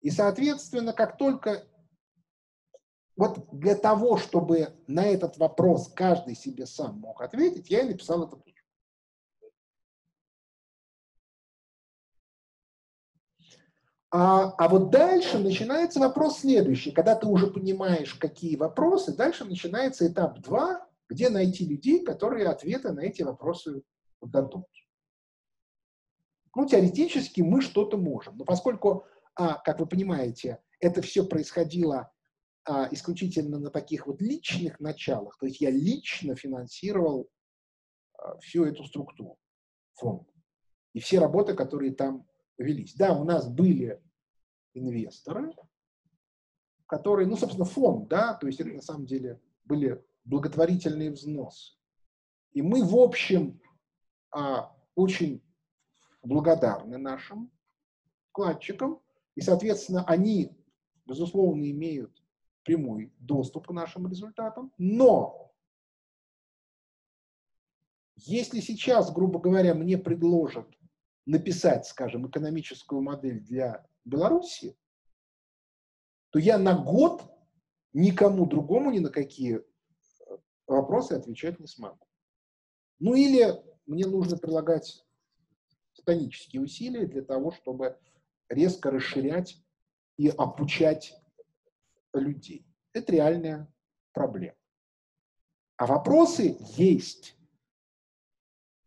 И, соответственно, как только вот для того, чтобы на этот вопрос каждый себе сам мог ответить, я и написал книгу. А, а вот дальше начинается вопрос следующий. Когда ты уже понимаешь, какие вопросы, дальше начинается этап 2, где найти людей, которые ответы на эти вопросы дадут. Ну, теоретически мы что-то можем. Но поскольку, а, как вы понимаете, это все происходило а, исключительно на таких вот личных началах, то есть я лично финансировал а, всю эту структуру, фонд. И все работы, которые там велись. Да, у нас были инвесторы, которые, ну, собственно, фонд, да, то есть это на самом деле были благотворительные взносы. И мы, в общем, а, очень благодарны нашим вкладчикам, и, соответственно, они, безусловно, имеют прямой доступ к нашим результатам, но если сейчас, грубо говоря, мне предложат написать, скажем, экономическую модель для Беларуси, то я на год никому другому ни на какие э, вопросы отвечать не смогу. Ну или мне нужно прилагать титанические усилия для того, чтобы резко расширять и обучать людей. Это реальная проблема. А вопросы есть.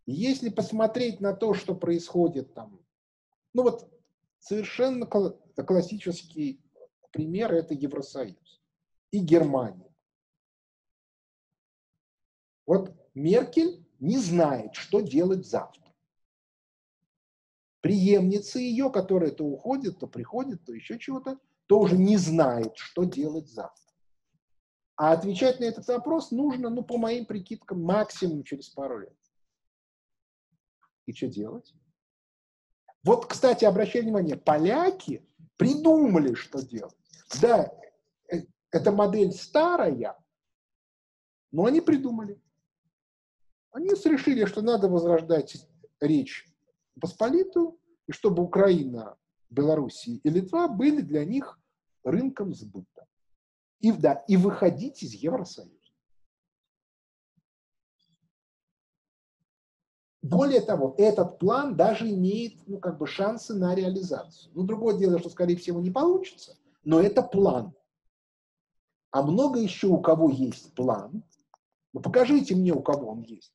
Если посмотреть на то, что происходит там, ну вот совершенно классический пример – это Евросоюз и Германия. Вот Меркель не знает, что делать завтра. Преемница ее, которая то уходит, то приходит, то еще чего-то, то уже не знает, что делать завтра. А отвечать на этот вопрос нужно, ну, по моим прикидкам, максимум через пару лет. И что делать? Вот, кстати, обращаю внимание, поляки придумали, что делать. Да, э, эта модель старая, но они придумали. Они решили, что надо возрождать речь Посполитую, и чтобы Украина, Белоруссия и Литва были для них рынком сбыта. И, да, и выходить из Евросоюза. Более того, этот план даже имеет ну, как бы шансы на реализацию. Ну, другое дело, что, скорее всего, не получится, но это план. А много еще у кого есть план? Ну, покажите мне, у кого он есть.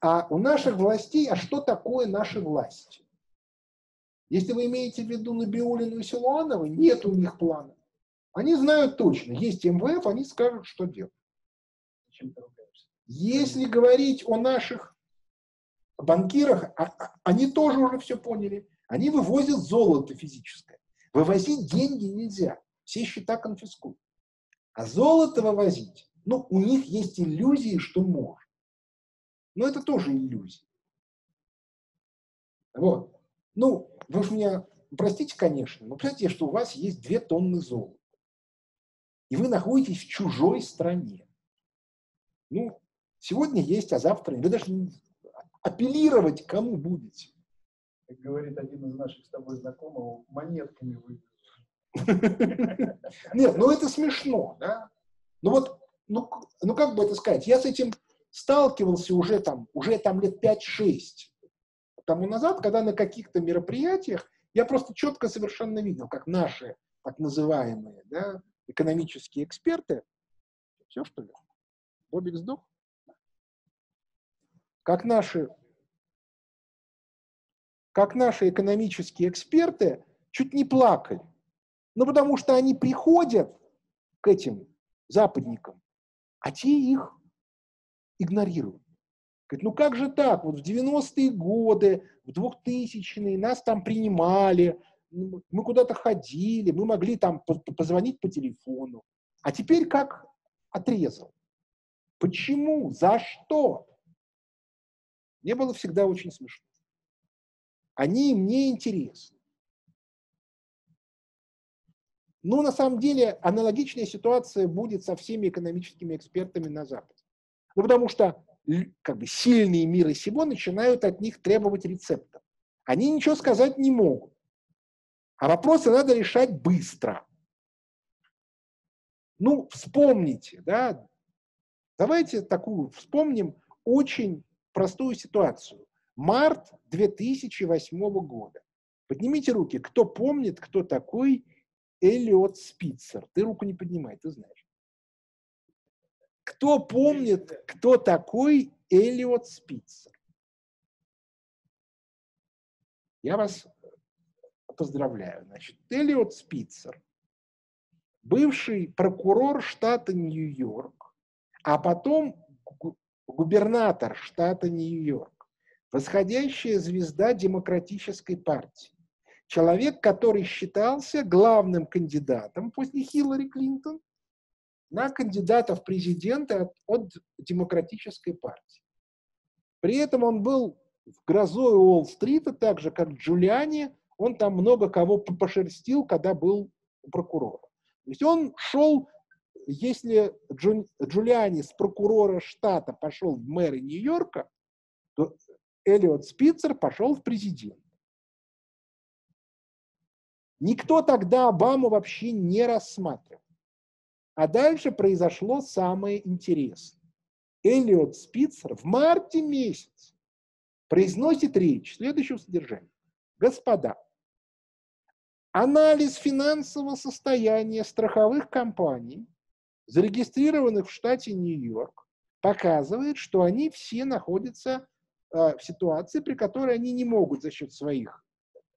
А у наших властей, а что такое наши власти? Если вы имеете в виду Набиулину и Силуанова, нет у них плана. Они знают точно, есть МВФ, они скажут, что делать. Если говорить о наших банкирах, а, а, они тоже уже все поняли. Они вывозят золото физическое. Вывозить деньги нельзя. Все счета конфискуют. А золото вывозить, ну, у них есть иллюзии, что можно. Но это тоже иллюзия. Вот. Ну, вы уж меня простите, конечно, но представьте, что у вас есть две тонны золота. И вы находитесь в чужой стране. Ну, сегодня есть, а завтра нет. Вы даже апеллировать кому будете.
Как говорит один из наших с тобой знакомых, монетками вы. [LAUGHS]
Нет, ну это смешно, да? Ну вот, ну, ну как бы это сказать, я с этим сталкивался уже там, уже там лет 5-6 тому назад, когда на каких-то мероприятиях я просто четко совершенно видел, как наши так называемые да, экономические эксперты, все что ли, Бобик сдох, как наши, как наши экономические эксперты чуть не плакали. Ну, потому что они приходят к этим западникам, а те их игнорируют. Говорит, ну как же так? Вот в 90-е годы, в 2000-е нас там принимали, мы куда-то ходили, мы могли там позвонить по телефону. А теперь как отрезал? Почему? За что? Мне было всегда очень смешно. Они мне интересны. Но на самом деле аналогичная ситуация будет со всеми экономическими экспертами на Западе. Ну, потому что как бы, сильные мира сего начинают от них требовать рецептов. Они ничего сказать не могут. А вопросы надо решать быстро. Ну, вспомните, да, давайте такую вспомним очень простую ситуацию. Март 2008 года. Поднимите руки, кто помнит, кто такой Эллиот Спицер. Ты руку не поднимай, ты знаешь. Кто помнит, кто такой Эллиот Спицер? Я вас поздравляю. Значит, Эллиот Спицер, бывший прокурор штата Нью-Йорк, а потом губернатор штата Нью-Йорк восходящая звезда демократической партии. Человек, который считался главным кандидатом после Хиллари Клинтон на кандидата в президенты от, от демократической партии. При этом он был в грозой Уолл-стрита, так же, как Джулиани, он там много кого пошерстил, когда был прокурором. То есть он шел, если Джу, Джулиани с прокурора штата пошел в мэры Нью-Йорка, то Эллиот Спицер пошел в президент. Никто тогда Обаму вообще не рассматривал. А дальше произошло самое интересное. Эллиот Спицер в марте месяц произносит речь следующего содержания. Господа, анализ финансового состояния страховых компаний, зарегистрированных в штате Нью-Йорк, показывает, что они все находятся э, в ситуации, при которой они не могут за счет своих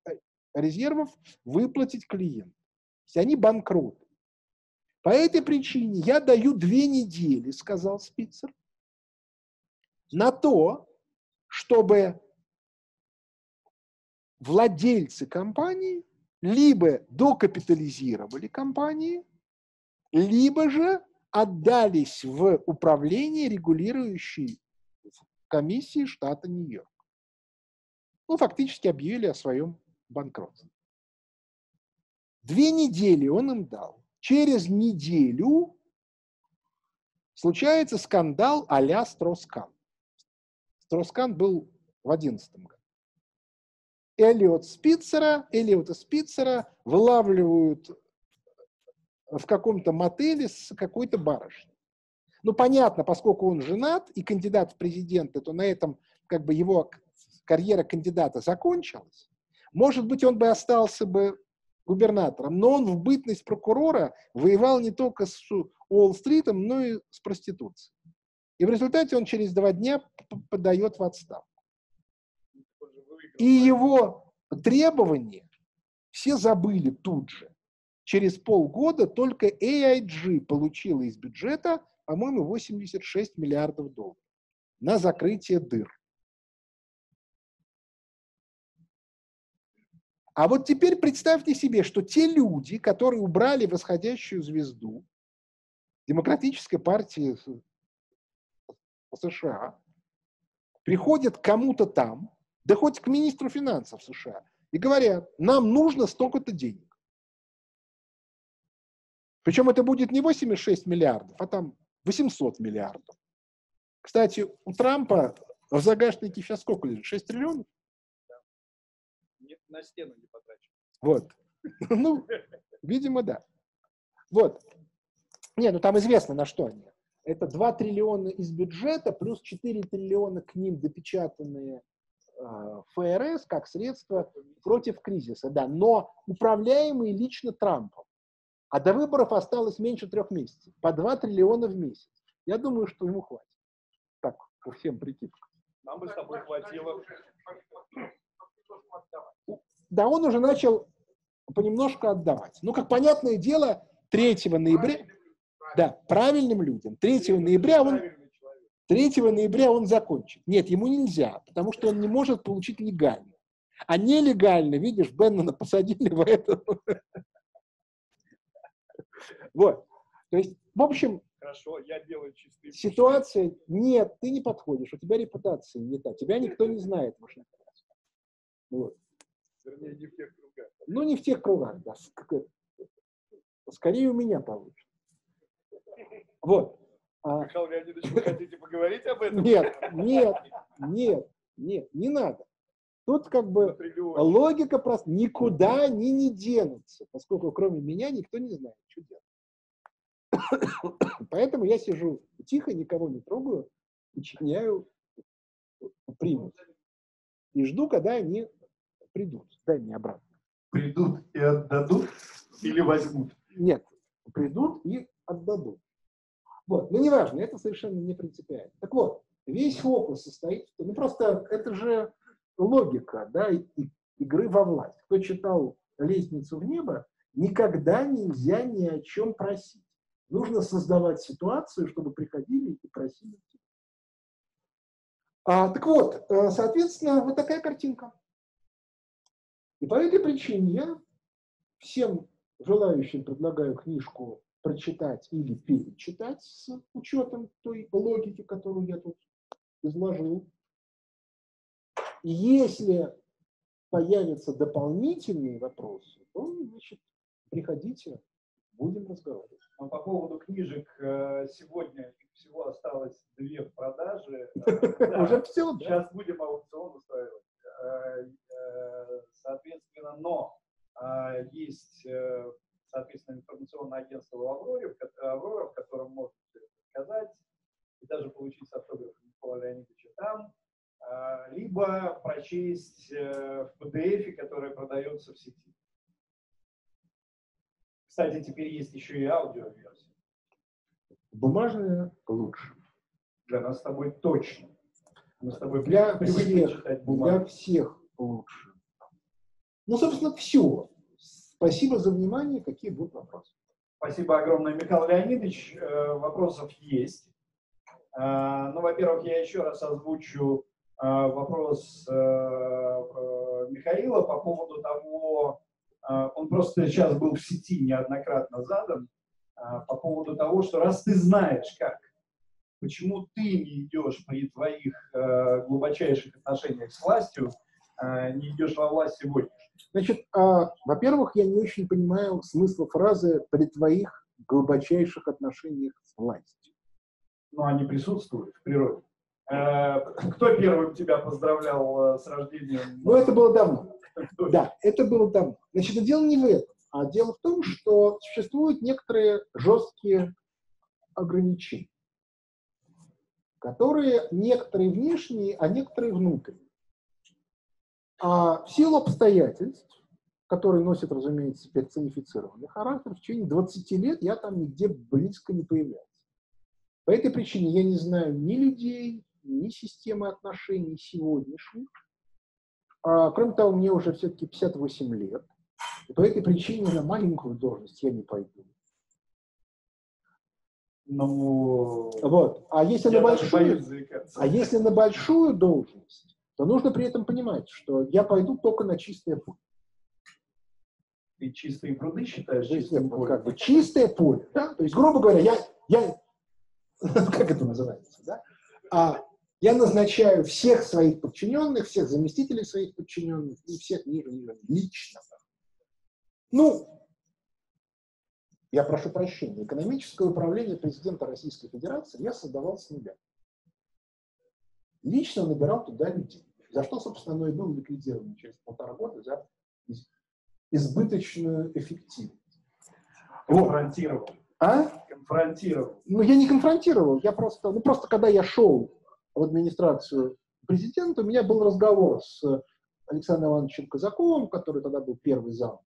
э, резервов выплатить клиенту. То есть они банкроты. По этой причине я даю две недели, сказал Спицер, на то, чтобы владельцы компании либо докапитализировали компании, либо же отдались в управление регулирующей комиссии штата Нью-Йорк. Ну, фактически объявили о своем банкротстве. Две недели он им дал. Через неделю случается скандал а-ля Строскан. Строскан был в 2011 году. Эллиот Спицера, Эллиота Спицера вылавливают в каком-то мотеле с какой-то барышней. Ну, понятно, поскольку он женат и кандидат в президенты, то на этом как бы его карьера кандидата закончилась. Может быть, он бы остался бы губернатором, но он в бытность прокурора воевал не только с Уолл-стритом, но и с проституцией. И в результате он через два дня подает в отставку. И его требования все забыли тут же. Через полгода только AIG получила из бюджета, по-моему, 86 миллиардов долларов на закрытие дыр. А вот теперь представьте себе, что те люди, которые убрали восходящую звезду Демократической партии США, приходят к кому-то там, да хоть к министру финансов США, и говорят, нам нужно столько-то денег. Причем это будет не 86 миллиардов, а там 800 миллиардов. Кстати, у Трампа в загашнике сейчас сколько лежит? 6 триллионов?
Нет, на стену не потрачено.
Вот. [LAUGHS] Ну, видимо, да. Вот. Не, ну там известно, на что они. Это 2 триллиона из бюджета плюс 4 триллиона к ним допечатанные Э, ФРС как средство против кризиса, да, но управляемые лично Трампом. А до выборов осталось меньше трех месяцев, по 2 триллиона в месяц. Я думаю, что ему хватит. Так, по всем прикидкам.
Нам бы с тобой хватило.
Да, он уже начал понемножку отдавать. Ну, как понятное дело, 3 ноября, да, правильным людям, 3 ноября он 3 ноября он закончит. Нет, ему нельзя, потому что он не может получить легально. А нелегально, видишь, Беннона посадили в это. Вот. То есть, в общем,
Хорошо, я делаю чистый.
Ситуация, нет, ты не подходишь, у тебя репутация не та, тебя никто не знает в Вашингтоне. Вот.
Вернее, не в тех кругах.
Ну, не в тех кругах, да. Скорее у меня получится. Вот.
А, Михаил Леонидович, вы хотите поговорить об этом?
Нет, нет, нет, нет, не надо. Тут как бы логика просто никуда они не денутся, поскольку кроме меня никто не знает, что делать. Поэтому я сижу тихо, никого не трогаю, учиняю примус. И жду, когда они придут. Дай мне обратно.
Придут и отдадут или возьмут?
Нет, придут и отдадут. Вот, но неважно, это совершенно не принципиально. Так вот, весь фокус состоит в том, ну просто это же логика, да, игры во власть. Кто читал «Лестницу в небо», никогда нельзя ни о чем просить. Нужно создавать ситуацию, чтобы приходили и просили А, так вот, э, соответственно, вот такая картинка. И по этой причине я всем желающим предлагаю книжку прочитать или перечитать с учетом той логики, которую я тут изложил. И если появятся дополнительные вопросы, то, значит, приходите, будем разговаривать.
А по поводу книжек э, сегодня всего осталось две в продаже. [LAUGHS]
Уже все,
Сейчас будем аукцион устраивать. Э, э, соответственно, но есть, соответственно, информационное агентство в Авроре, Аврора, в котором можно сказать и даже получить автограф Николая Леонидовича там, либо прочесть в PDF, который продается в сети. Кстати, теперь есть еще и аудиоверсия.
Бумажная лучше.
Для нас с тобой точно. Мы с тобой
для всех, читать бумагу. Для всех лучше. Ну, собственно, все. Спасибо за внимание. Какие будут вопросы?
Спасибо огромное, Михаил Леонидович. Э, вопросов есть. Э, ну, во-первых, я еще раз озвучу э, вопрос Михаила по поводу того, а, он просто сейчас был в сети неоднократно задан а, по поводу того, что раз ты знаешь как, почему ты не идешь при твоих а, глубочайших отношениях с властью, не идешь во власть сегодня?
Значит, во-первых, я не очень понимаю смысла фразы «при твоих глубочайших отношениях с властью».
Ну, они присутствуют в природе. Кто первым тебя поздравлял с рождением?
Ну, это было давно. Да, это было давно. Значит, дело не в этом, а дело в том, что существуют некоторые жесткие ограничения, которые некоторые внешние, а некоторые внутренние. А в силу обстоятельств, которые носят, разумеется, персонифицированный характер, в течение 20 лет я там нигде близко не появлялся. По этой причине я не знаю ни людей, ни системы отношений сегодняшних, а, кроме того, мне уже все-таки 58 лет. И по этой причине на маленькую должность я не пойду.
Ну,
вот. А если на большую, а если на большую должность, то нужно при этом понимать, что я пойду только на чистое поле.
Ты чистые пруды считаешь
чистым полем? Как бы чистое поле, да? То есть, грубо говоря, я, я [LAUGHS] как это называется, да? А я назначаю всех своих подчиненных, всех заместителей своих подчиненных и всех ниже, ниже лично. Ну, я прошу прощения, экономическое управление президента Российской Федерации я создавал с нуля. Лично набирал туда людей. За что, собственно, оно и было ликвидировано через полтора года за избыточную эффективность.
Конфронтировал.
А?
Конфронтировал.
Ну, я не конфронтировал, я просто, ну, просто когда я шел в администрацию президента, у меня был разговор с Александром Ивановичем Казаковым, который тогда был первый зам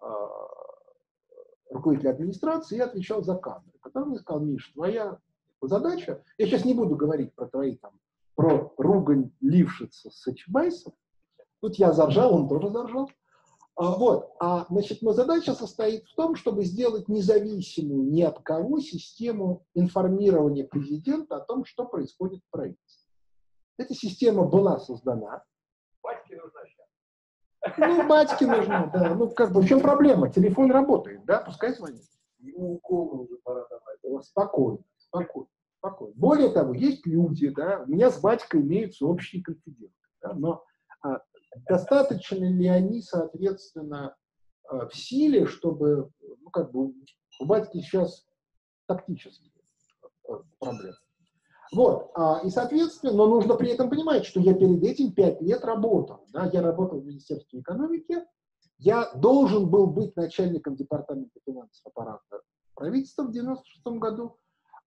э, руководителя администрации, и отвечал за кадры, который мне сказал, Миш, твоя задача, я сейчас не буду говорить про твои там, про ругань Лившица с Чебайсом, тут я заржал, он тоже заржал, а, вот. А, значит, моя задача состоит в том, чтобы сделать независимую ни от кого систему информирования президента о том, что происходит в правительстве. Эта система была создана.
Батьке нужна
сейчас. Ну, батьке нужна, да. Ну, как бы, в чем проблема? Телефон работает, да, пускай звонит.
Ему уколы уже пора давать.
Спокойно, спокойно, спокойно. Более того, есть люди, да, у меня с батькой имеются общие конфиденты, да, но а, достаточно ли они, соответственно, э, в силе, чтобы, ну, как бы, у батьки сейчас тактические э, проблемы. Вот, а, и, соответственно, но нужно при этом понимать, что я перед этим пять лет работал. Да, я работал в Министерстве экономики, я должен был быть начальником департамента финансов аппарата правительства в 96 году,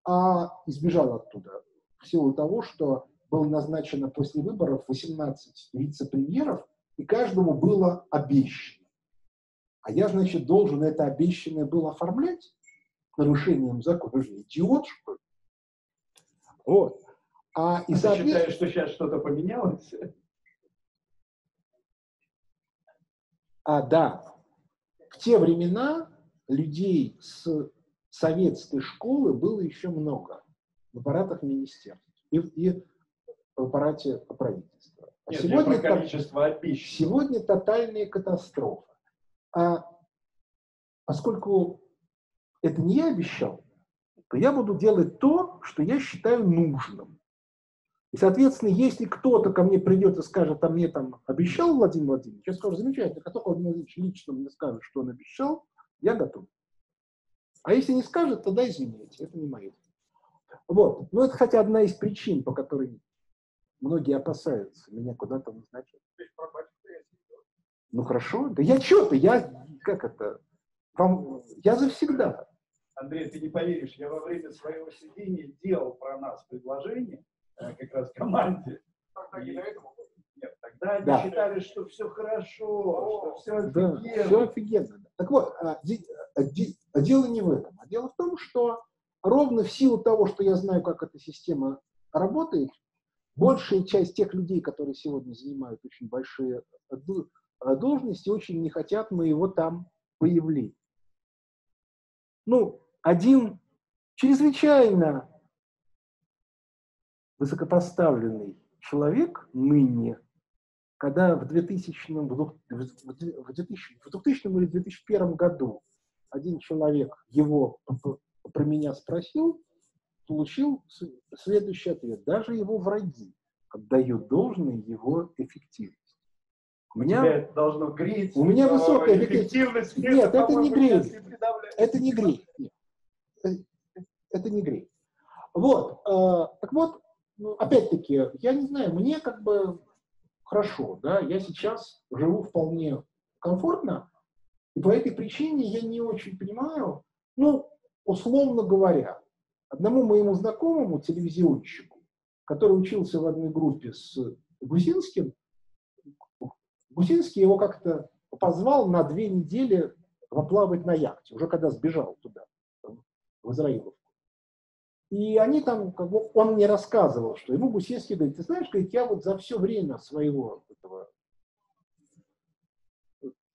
а избежал оттуда в силу того, что было назначено после выборов 18 вице-премьеров, и каждому было обещано. А я, значит, должен это обещанное было оформлять нарушением закона. Идиот, что ли? Вот.
А, и а соответ... ты считаешь, что сейчас что-то поменялось?
А, да. В те времена людей с советской школы было еще много в аппаратах министерств. И, и в аппарате правительства.
А Нет, сегодня, про количество обещанных.
Сегодня тотальная катастрофа. А поскольку это не я обещал, то я буду делать то, что я считаю нужным. И, соответственно, если кто-то ко мне придет и скажет, а мне там обещал Владимир Владимирович, я скажу, замечательно, как только Владимир Владимирович лично мне скажет, что он обещал, я готов. А если не скажет, тогда извините, это не мое. Вот. Но это хотя одна из причин, по которой многие опасаются меня куда-то назначать. Ну хорошо, да я что-то, я, как это, вам, я завсегда.
Андрей, ты не поверишь, я во время своего сидения делал про нас предложение, э, как раз команде. И... Нет, тогда они да. считали, что все хорошо, что все офигенно. Да,
все офигенно. Так вот, а, а, а дело не в этом, а дело в том, что ровно в силу того, что я знаю, как эта система работает, большая часть тех людей, которые сегодня занимают очень большие должности, очень не хотят моего там появления. Ну, один чрезвычайно высокопоставленный человек ныне, когда в 2000, в 2000, в 2000 или 2001 году один человек его про меня спросил, получил следующий ответ. Даже его враги отдают должное его эффективность.
У меня Тебя это должно греть.
У меня высокая эффективность. Нет, это не греет. Это не греет. Это не греет. Вот. Э, так вот, ну, опять-таки, я не знаю, мне как бы хорошо, да, я сейчас живу вполне комфортно, и по этой причине я не очень понимаю, ну, условно говоря, одному моему знакомому телевизионщику, который учился в одной группе с Гусинским, Гусинский его как-то позвал на две недели поплавать на яхте, уже когда сбежал туда, в Израиловку. И они там, как бы, он мне рассказывал, что ему Гусинский говорит, ты знаешь, говорит, я вот за все время своего этого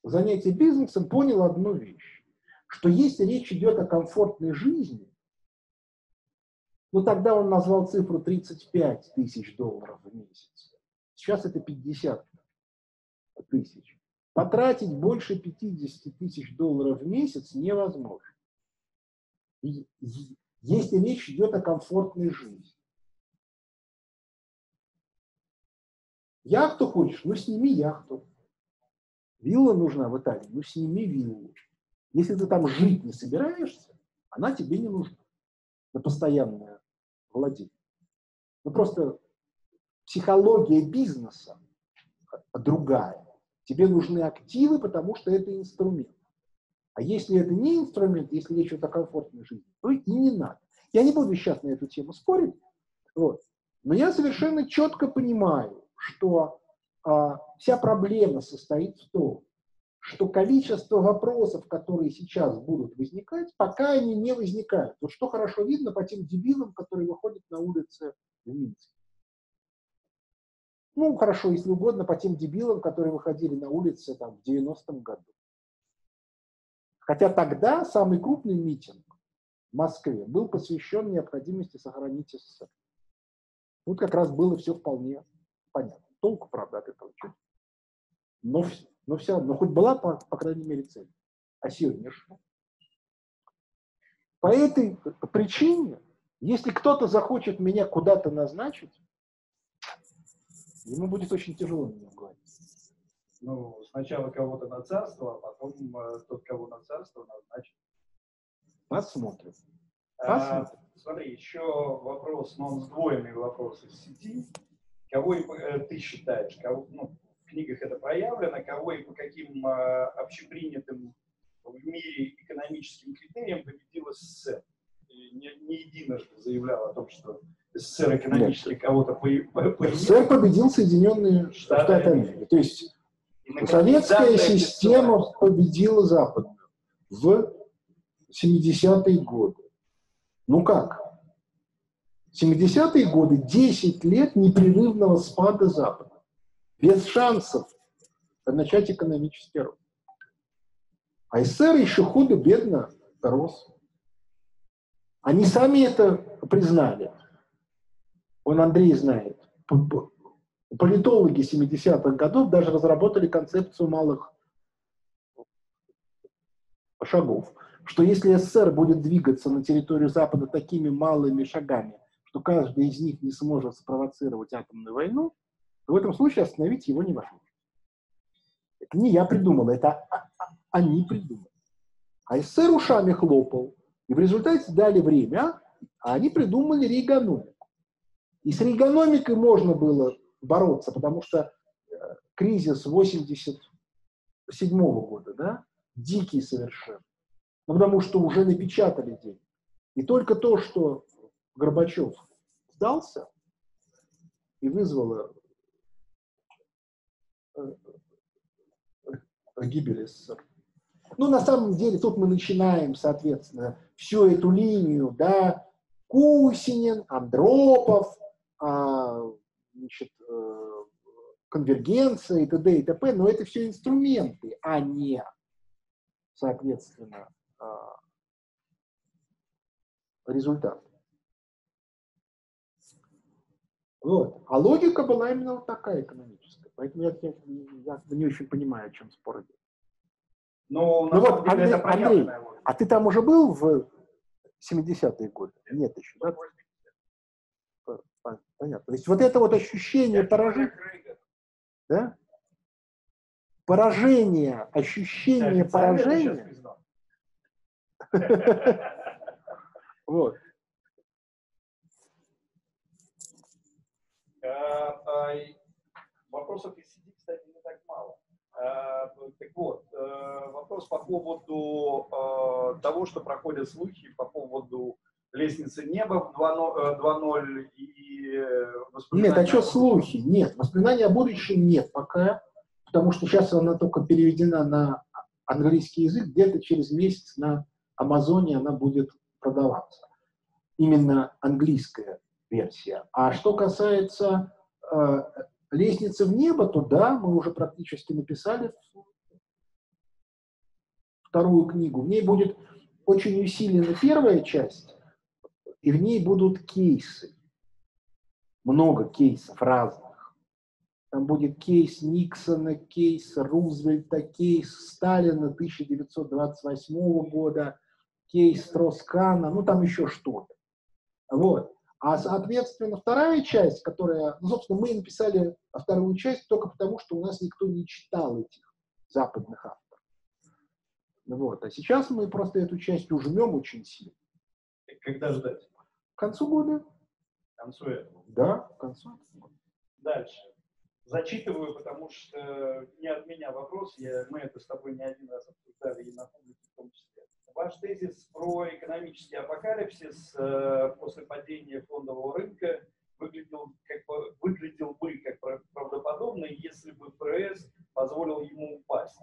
занятия бизнесом понял одну вещь, что если речь идет о комфортной жизни, ну тогда он назвал цифру 35 тысяч долларов в месяц. Сейчас это 50 тысяч. Потратить больше 50 тысяч долларов в месяц невозможно. Если речь идет о комфортной жизни. Яхту хочешь? Ну, сними яхту. Вилла нужна в Италии? Ну, сними виллу. Если ты там жить не собираешься, она тебе не нужна на постоянное владение. Ну, просто психология бизнеса другая. Тебе нужны активы, потому что это инструмент. А если это не инструмент, если речь идет о комфортной жизни, то и не надо. Я не буду сейчас на эту тему спорить, вот. но я совершенно четко понимаю, что а, вся проблема состоит в том, что количество вопросов, которые сейчас будут возникать, пока они не возникают. Вот что хорошо видно по тем дебилам, которые выходят на улицы в Минске. Ну, хорошо, если угодно, по тем дебилам, которые выходили на улицы там, в 90-м году. Хотя тогда самый крупный митинг в Москве был посвящен необходимости сохранить СССР. Тут как раз было все вполне понятно. Толку, правда, от этого чуть. Но, но все равно, хоть была, по, по крайней мере, цель. А сегодня что? По этой причине, если кто-то захочет меня куда-то назначить, ему будет очень тяжело меня уговорить.
Ну, сначала кого-то на царство, а потом э, тот, кого на царство назначит.
Посмотрим.
А, смотри, еще вопрос, но он сдвоенный вопрос из сети. Кого э, ты считаешь, кого, ну, книгах это проявлено, кого и по каким э, общепринятым в мире экономическим критериям победил СССР? И не, не единожды заявлял о том, что СССР экономически кого-то
поимел. СССР победил Соединенные Штаты, Штаты Америки. То есть советская система победила Западную в 70-е годы. Ну как? 70-е годы 10 лет непрерывного спада Запада. Без шансов начать экономический рост. А СССР еще худо-бедно рос. Они сами это признали он Андрей знает, политологи 70-х годов даже разработали концепцию малых шагов, что если СССР будет двигаться на территорию Запада такими малыми шагами, что каждый из них не сможет спровоцировать атомную войну, в этом случае остановить его невозможно. Это не я придумал, это они придумали. А СССР ушами хлопал. И в результате дали время, а они придумали рейгономику. И с рейгономикой можно было бороться, потому что э, кризис 87 года, да, дикий совершенно. Ну, потому что уже напечатали деньги. И только то, что Горбачев сдался и вызвало э, СССР. Ну, на самом деле, тут мы начинаем, соответственно, всю эту линию, да, Кусинин, Андропов, а, значит, э, конвергенция и т.д. и т.п., но это все инструменты, а не, соответственно, а, результат. Вот. А логика была именно вот такая экономическая. Поэтому я, я, не очень понимаю, о чем спор идет.
Но
ну вот, Андрей, Андрей, а ты там уже был в 70-е годы? Нет еще, да? Понятно. То есть вот это вот ощущение поражения, да? Поражение, ощущение поражения. [LAUGHS] Вот.
Вопросов из сети, кстати, не так мало. А, так вот, э, вопрос по поводу э, того, что проходят слухи по поводу лестницы неба в 2.0 э, и
Нет, а что слухи? Нет, воспоминания о будущем нет пока, потому что сейчас она только переведена на английский язык, где-то через месяц на Амазоне она будет продаваться. Именно английская версия. А что касается э, лестницы в небо, то да, мы уже практически написали вторую книгу. В ней будет очень усилена первая часть, и в ней будут кейсы. Много кейсов разных. Там будет кейс Никсона, кейс Рузвельта, кейс Сталина 1928 года, кейс Троскана, ну там еще что-то. Вот. А, соответственно, вторая часть, которая, ну, собственно, мы написали вторую часть только потому, что у нас никто не читал этих западных авторов. Вот. А сейчас мы просто эту часть ужмем очень сильно.
Когда ждать?
К концу года.
К концу этого?
Да, к концу
года. Дальше. Зачитываю, потому что не от меня вопрос, я, мы это с тобой не один раз обсуждали и на публике в том числе ваш тезис про экономический апокалипсис э, после падения фондового рынка выглядел, как, выглядел бы как правдоподобно, если бы ФРС позволил ему упасть.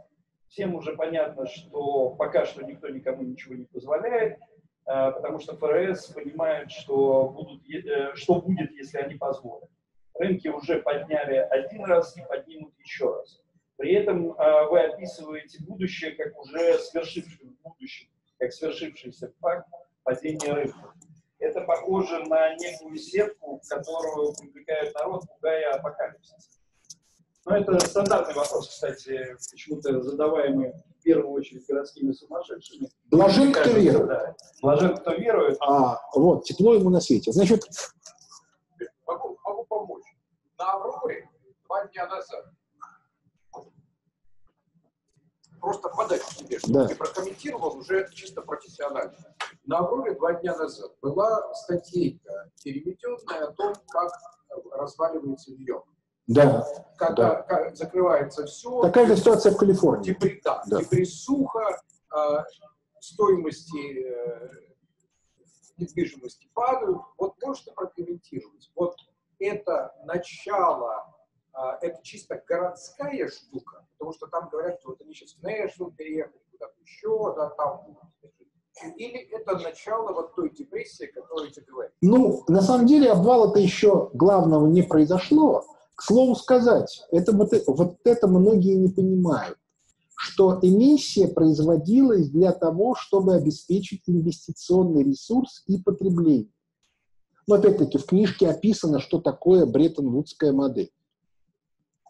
Всем уже понятно, что пока что никто никому ничего не позволяет, э, потому что ФРС понимает, что, будут, э, что будет, если они позволят. Рынки уже подняли один раз и поднимут еще раз. При этом вы описываете будущее как уже свершившееся будущее как свершившийся факт падения рынка. Это похоже на некую сетку, которую привлекает народ, пугая апокалипсис. Но это стандартный вопрос, кстати, почему-то задаваемый в первую очередь городскими сумасшедшими.
Блажен, кто верует. Да.
Блажен, кто верует.
А, вот, тепло ему на свете. Значит...
Могу, могу помочь. На Авроре два дня назад просто подать тебе, чтобы да. ты прокомментировал уже чисто профессионально. На «Авроре» два дня назад была статейка, переведенная о том, как разваливается Нью-Йорк.
Да.
Когда да. закрывается все.
Такая же ситуация в Калифорнии.
Депри, да, да. депрессуха, э, стоимости э, недвижимости падают. Вот можете прокомментировать? Вот это начало а, это чисто городская штука, потому что там говорят, что вот они сейчас в Нэшвилл переехали куда-то еще, да, там или это начало вот той депрессии, которую ты говоришь?
Ну, на самом деле обвала-то еще главного не произошло. К слову сказать, это вот, вот это многие не понимают, что эмиссия производилась для того, чтобы обеспечить инвестиционный ресурс и потребление. Но опять-таки в книжке описано, что такое Бреттон-Вудская модель.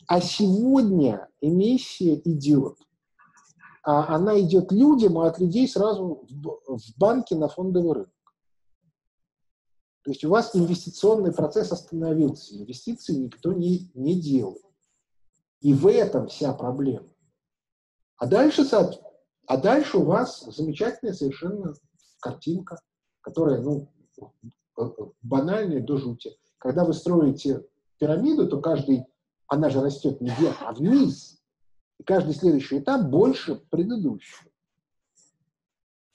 А сегодня эмиссия идет. А она идет людям, а от людей сразу в банке на фондовый рынок. То есть у вас инвестиционный процесс остановился, инвестиции никто не, не делает. И в этом вся проблема. А дальше, а дальше у вас замечательная совершенно картинка, которая, ну, банальная до жути. Когда вы строите пирамиду, то каждый, она же растет не вверх, а вниз. И каждый следующий этап больше предыдущего.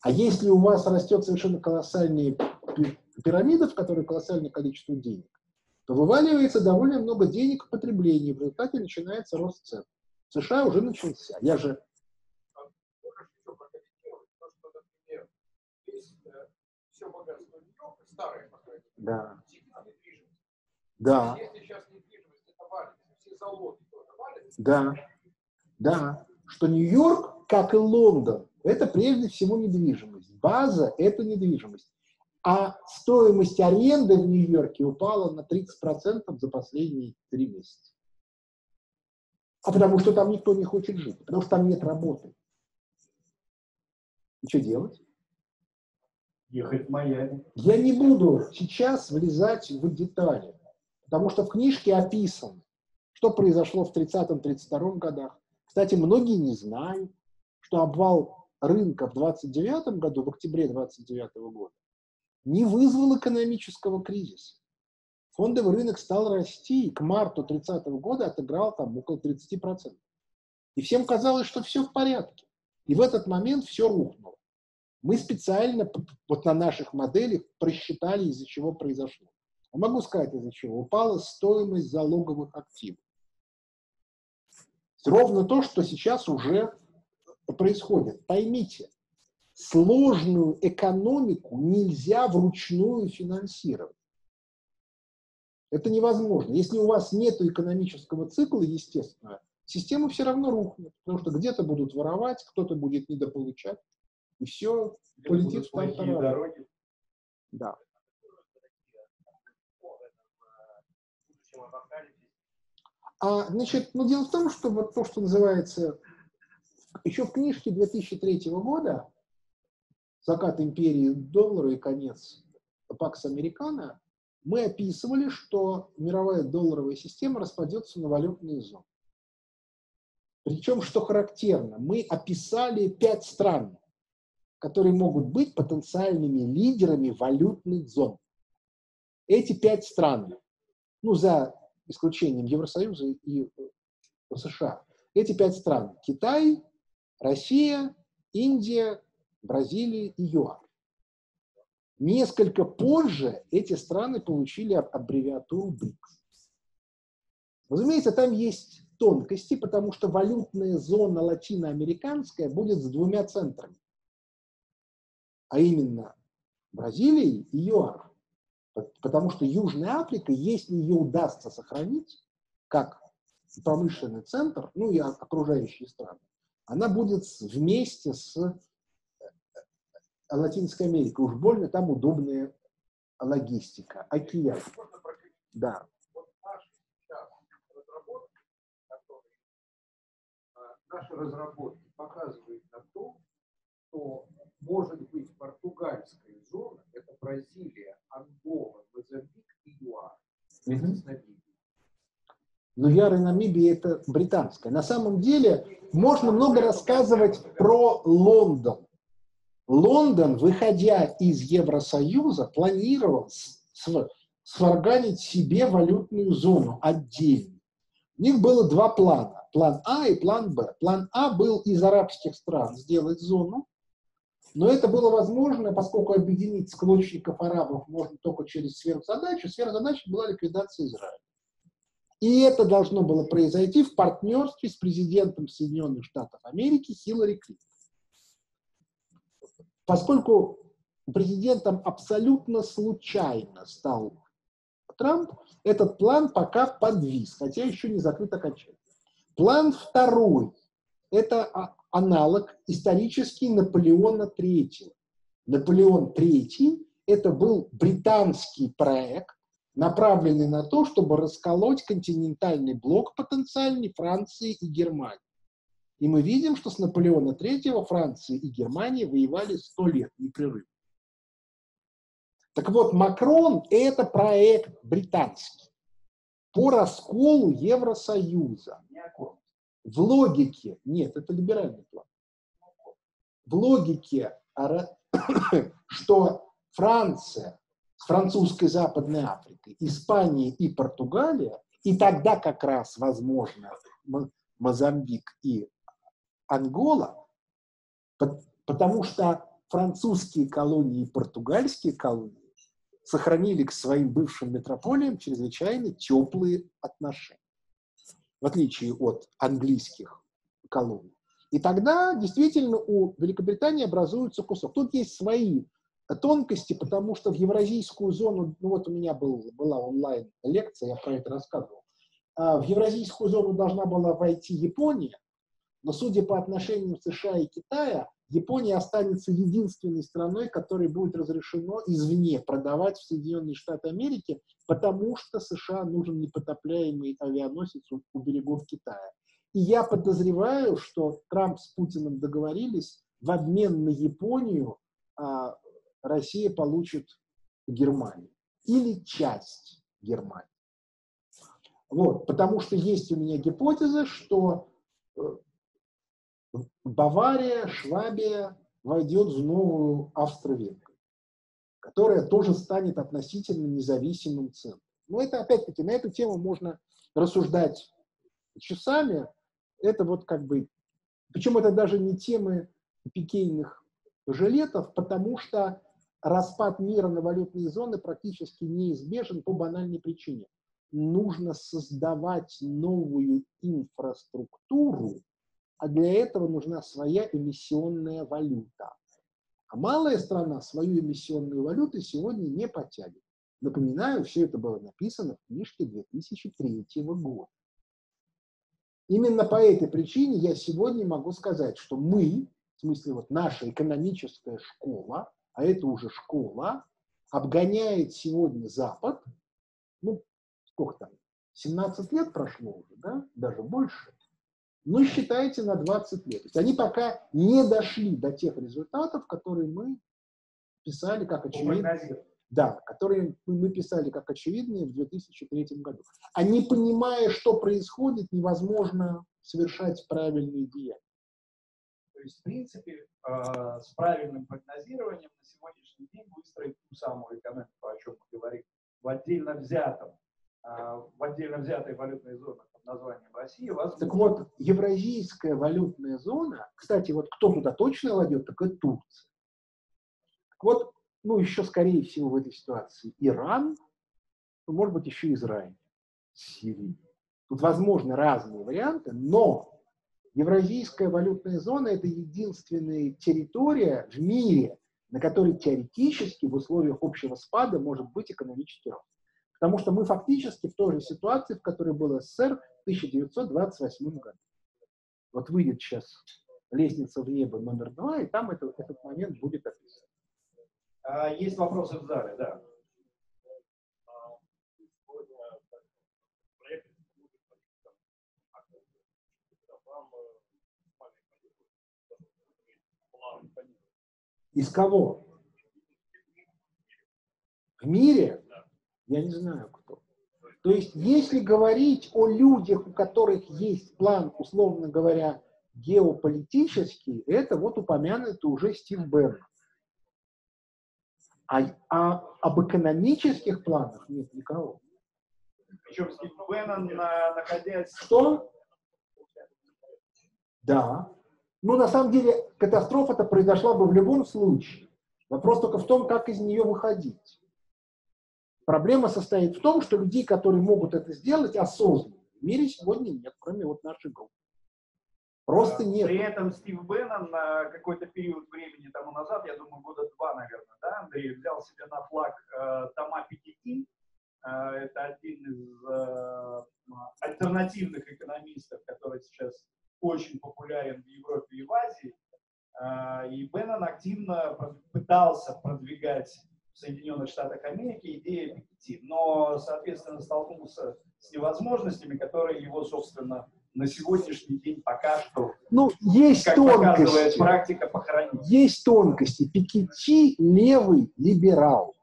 А если у вас растет совершенно колоссальные пирамида, в которой колоссальное количество денег, то вываливается довольно много денег в потреблении, в результате начинается рост цен. В США уже начался. Я же Да. Да. Да. Да. Что Нью-Йорк, как и Лондон, это прежде всего недвижимость. База – это недвижимость а стоимость аренды в Нью-Йорке упала на 30% за последние три месяца. А потому что там никто не хочет жить, потому что там нет работы. И что делать?
Ехать в Майами.
Я не буду сейчас влезать в детали, потому что в книжке описано, что произошло в 30-32 годах. Кстати, многие не знают, что обвал рынка в 29 году, в октябре 29 года, не вызвал экономического кризиса. Фондовый рынок стал расти, и к марту 30 года отыграл там около 30%. И всем казалось, что все в порядке. И в этот момент все рухнуло. Мы специально вот на наших моделях просчитали, из-за чего произошло. Я могу сказать, из-за чего. Упала стоимость залоговых активов. Ровно то, что сейчас уже происходит. Поймите, сложную экономику нельзя вручную финансировать. Это невозможно. Если у вас нет экономического цикла, естественно, система все равно рухнет, потому что где-то будут воровать, кто-то будет недополучать, и все полетит в дороги. Да. А, значит, ну, дело в том, что вот то, что называется, еще в книжке 2003 года закат империи доллара и конец Пакс Американо, мы описывали, что мировая долларовая система распадется на валютные зоны. Причем, что характерно, мы описали пять стран, которые могут быть потенциальными лидерами валютных зон. Эти пять стран, ну, за исключением Евросоюза и США, эти пять стран – Китай, Россия, Индия, Бразилии и ЮАР. Несколько позже эти страны получили аббревиатуру БРИКС. Разумеется, там есть тонкости, потому что валютная зона латиноамериканская будет с двумя центрами, а именно Бразилией и ЮАР. Потому что Южная Африка, если ее удастся сохранить как промышленный центр, ну и окружающие страны, она будет вместе с Латинская Америка, уж больно там удобная логистика, океан. Да.
Наши разработки показывают на то, что может быть португальская зона, это Бразилия, Ангола, Мозамбик и ЮАР.
Но ЮАР и Намибия это британская. На самом деле можно много рассказывать про Лондон. Лондон, выходя из Евросоюза, планировал сварганить себе валютную зону отдельно. У них было два плана. План А и план Б. План А был из арабских стран сделать зону, но это было возможно, поскольку объединить склочников арабов можно только через сверхзадачу. Сверхзадача была ликвидация Израиля. И это должно было произойти в партнерстве с президентом Соединенных Штатов Америки Хиллари Клинтон. Поскольку президентом абсолютно случайно стал Трамп, этот план пока подвис, хотя еще не закрыт окончательно. План второй – это аналог исторический Наполеона III. Наполеон III – это был британский проект, направленный на то, чтобы расколоть континентальный блок потенциальный Франции и Германии. И мы видим, что с Наполеона III Франция и Германия воевали сто лет непрерывно. Так вот, Макрон – это проект британский по расколу Евросоюза. В логике, нет, это либеральный план. В логике, [COUGHS] что Франция с французской Западной Африкой, Испания и Португалия, и тогда как раз, возможно, Мозамбик и Ангола, потому что французские колонии и португальские колонии сохранили к своим бывшим метрополиям чрезвычайно теплые отношения, в отличие от английских колоний. И тогда действительно у Великобритании образуется кусок. Тут есть свои тонкости, потому что в евразийскую зону, ну вот у меня был, была онлайн-лекция, я про это рассказывал, а в евразийскую зону должна была войти Япония, но судя по отношениям США и Китая, Япония останется единственной страной, которой будет разрешено извне продавать в Соединенные Штаты Америки, потому что США нужен непотопляемый авианосец у, берегов Китая. И я подозреваю, что Трамп с Путиным договорились, в обмен на Японию а, Россия получит Германию или часть Германии. Вот, потому что есть у меня гипотеза, что э, Бавария, Швабия войдет в новую Австро-Венгрию, которая тоже станет относительно независимым центром. Но это, опять-таки, на эту тему можно рассуждать часами. Это вот как бы... Причем это даже не темы пикейных жилетов, потому что распад мира на валютные зоны практически неизбежен по банальной причине. Нужно создавать новую инфраструктуру, а для этого нужна своя эмиссионная валюта. А малая страна свою эмиссионную валюту сегодня не потянет. Напоминаю, все это было написано в книжке 2003 года. Именно по этой причине я сегодня могу сказать, что мы, в смысле вот наша экономическая школа, а это уже школа, обгоняет сегодня Запад, ну, сколько там, 17 лет прошло уже, да, даже больше, ну, считайте на 20 лет. То есть они пока не дошли до тех результатов, которые мы писали как очевидные. Да, которые мы писали как очевидные в 2003 году. А не понимая, что происходит, невозможно совершать правильные деяния.
То есть, в принципе, э, с правильным прогнозированием на сегодняшний день выстроить ту самую экономику, о чем мы говорим, в отдельно взятом, э, в отдельно взятой валютной зоне под названием Россия. Возможно.
Так вот, евразийская валютная зона, кстати, вот кто туда точно войдет, так это Турция. Так вот, ну, еще, скорее всего, в этой ситуации Иран, ну, может быть, еще Израиль, Сирия. Тут возможны разные варианты, но Евразийская валютная зона – это единственная территория в мире, на которой теоретически в условиях общего спада может быть экономический рост. Потому что мы фактически в той же ситуации, в которой был СССР 1928 году. Вот выйдет сейчас лестница в небо номер два, и там это, этот момент будет описан.
А, есть вопросы в зале, да.
Из кого? В мире? Я не знаю. То есть, если говорить о людях, у которых есть план, условно говоря, геополитический, это вот упомянутый уже Стив Берн. А, а об экономических планах нет никого.
Причем Стив Беннон, находясь...
Что? Да. Ну, на самом деле, катастрофа-то произошла бы в любом случае. Вопрос только в том, как из нее выходить. Проблема состоит в том, что людей, которые могут это сделать осознанно, в мире сегодня нет, кроме вот нашей группы. Просто нет.
При этом Стив Беннон на какой-то период времени тому назад, я думаю, года два, наверное, да, Андрей, взял себе на флаг э, Тома Пикетти. Э, это один из э, альтернативных экономистов, который сейчас очень популярен в Европе и в Азии. А, и Беннон активно пытался продвигать Соединенных Штатах Америки идея Пикетти, но, соответственно, столкнулся с невозможностями, которые его, собственно, на сегодняшний день пока что,
ну, есть
как
тонкости.
показывает практика, похоронить.
Есть тонкости. Пикетти левый либерал.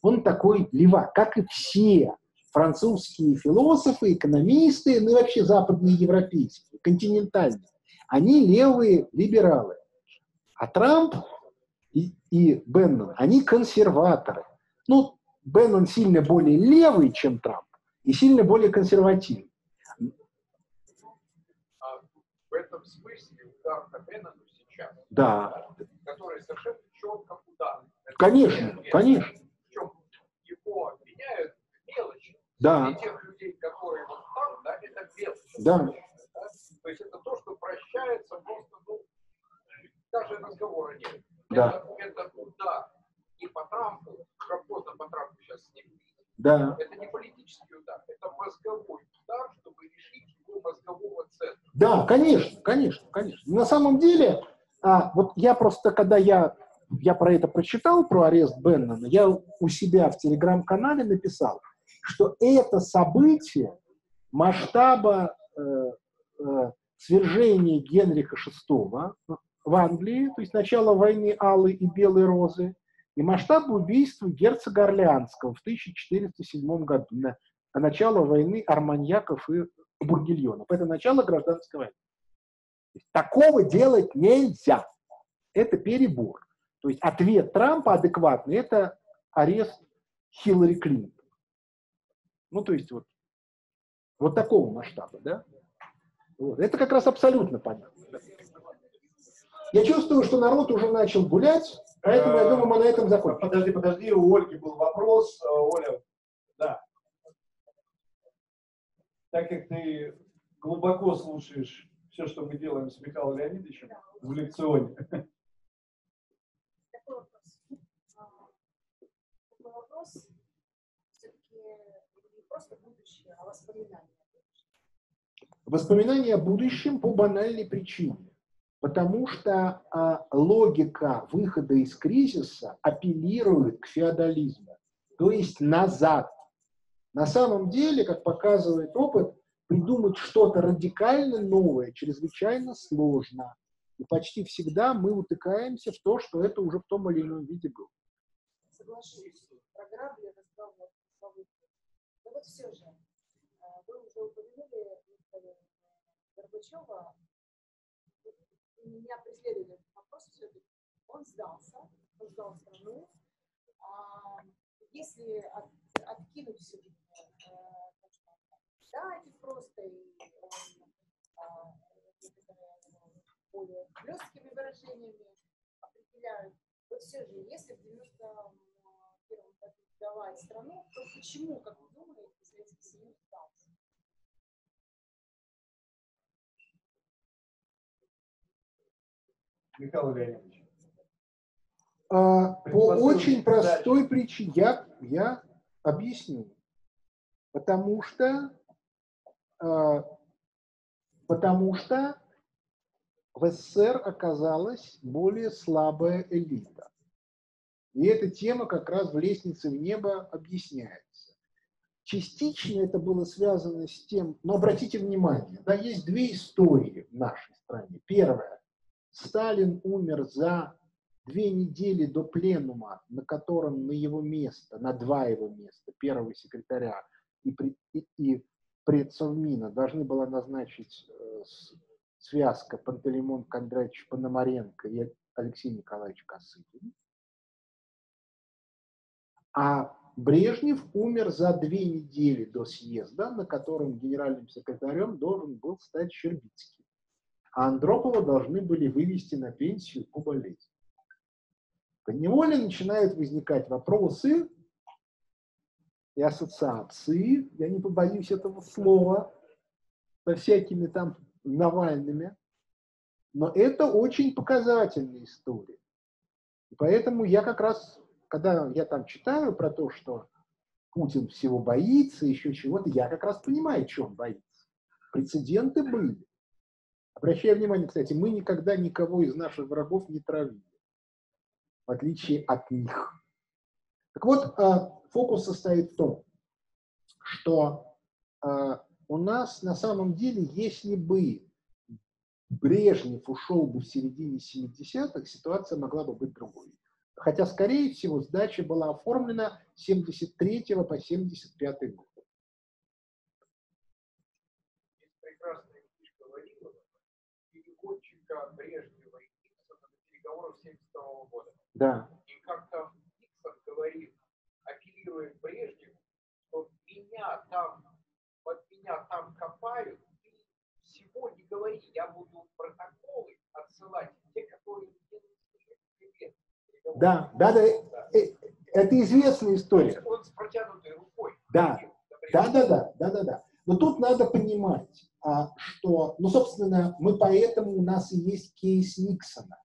Он такой левак, как и все французские философы, экономисты, ну и вообще западные европейские, континентальные. Они левые либералы. А Трамп и, Беннон, они консерваторы. Ну, Беннон сильно более левый, чем Трамп, и сильно более консервативный.
А в этом смысле удар по Беннону сейчас,
Да,
который совершенно четко удар.
Конечно, конечно.
Причем его обвиняют в мелочи.
Да.
И тех людей, которые вот там, да, это мелочи.
Да.
Да? То есть это то, что прощается просто, ну, даже разговора нет.
Да.
Это, это удар. И по Трампу, работа по Трампу сейчас с ним.
да.
Это не политический удар, это мозговой удар, чтобы решить его мозгового центра.
Да, конечно, конечно, конечно. На самом деле, а, вот я просто, когда я, я про это прочитал, про арест Беннона, я у себя в телеграм-канале написал, что это событие масштаба э, э, свержения Генриха VI в Англии, то есть начало войны Алой и Белой Розы, и масштаб убийства герцога Орлеанского в 1407 году, на, на начало войны арманьяков и бургильонов. Это начало гражданской войны. Такого делать нельзя. Это перебор. То есть ответ Трампа адекватный – это арест Хиллари Клинтон. Ну, то есть вот, вот такого масштаба, да? Вот. Это как раз абсолютно понятно. Да. Я чувствую, что народ уже начал гулять, поэтому я думаю, мы на этом закончим.
Подожди, подожди, у Ольги был вопрос. Э, Оля, да. Так как ты глубоко слушаешь все, что мы делаем с Михаилом Леонидовичем в лекционе, [LAUGHS]
Такой вопрос. А, Такой вопрос все-таки не просто будущее, а воспоминания.
Воспоминания о будущем по банальной причине. Потому что а, логика выхода из кризиса апеллирует к феодализму, то есть назад. На самом деле, как показывает опыт, придумать что-то радикально новое чрезвычайно сложно. И почти всегда мы утыкаемся в то, что это уже в том или ином виде было.
Соглашусь. Про грабли разговор. Но вот все же, а, вы уже упомянули Горбачева. Меня преследует этот вопрос все-таки. Он сдался, он сдал страну. А, Если от- откинуть все-таки дать просто и он а, более хлесткими выражениями определяют. Вот все же, если в 91 году сдавать страну, то почему, как вы думаете, Советский Союз сдался?
Михаил Леонидович.
А, по очень простой причине. Я, я объясню. Потому что, а, потому что в СССР оказалась более слабая элита. И эта тема как раз в «Лестнице в небо» объясняется. Частично это было связано с тем, но обратите внимание, да, есть две истории в нашей стране. Первая. Сталин умер за две недели до пленума, на котором на его место, на два его места, первого секретаря и, и, и предсовмина должны была назначить э, связка Пантелеймон Кондратьевич Пономаренко и Алексей Николаевич Косыгин. А Брежнев умер за две недели до съезда, на котором генеральным секретарем должен был стать Щербицкий. А Андропова должны были вывести на пенсию по болезни. Поневоле начинают возникать вопросы и ассоциации, я не побоюсь этого слова, со всякими там Навальными. Но это очень показательная история. Поэтому я как раз, когда я там читаю про то, что Путин всего боится, еще чего-то, я как раз понимаю, чего он боится. Прецеденты были. Обращаю внимание, кстати, мы никогда никого из наших врагов не травили, в отличие от них. Так вот, а, фокус состоит в том, что а, у нас на самом деле, если бы Брежнев ушел бы в середине 70-х, ситуация могла бы быть другой. Хотя, скорее всего, сдача была оформлена с 73 по 75 год.
Есть прекрасная книжка Вавилова, Брежнева и Никсона на переговорах 72 года.
Да,
И как там Никсон говорит, апеллируя к Брежневу, что меня там, под меня там копают, ты всего не говори, я буду протоколы отсылать, те, которые мне нужны.
Да, да, да, э, это известная история.
Он с протянутой рукой.
Да. Да, да, да, да, да, да. Но тут надо понимать, что, ну, собственно, мы поэтому у нас и есть кейс Никсона.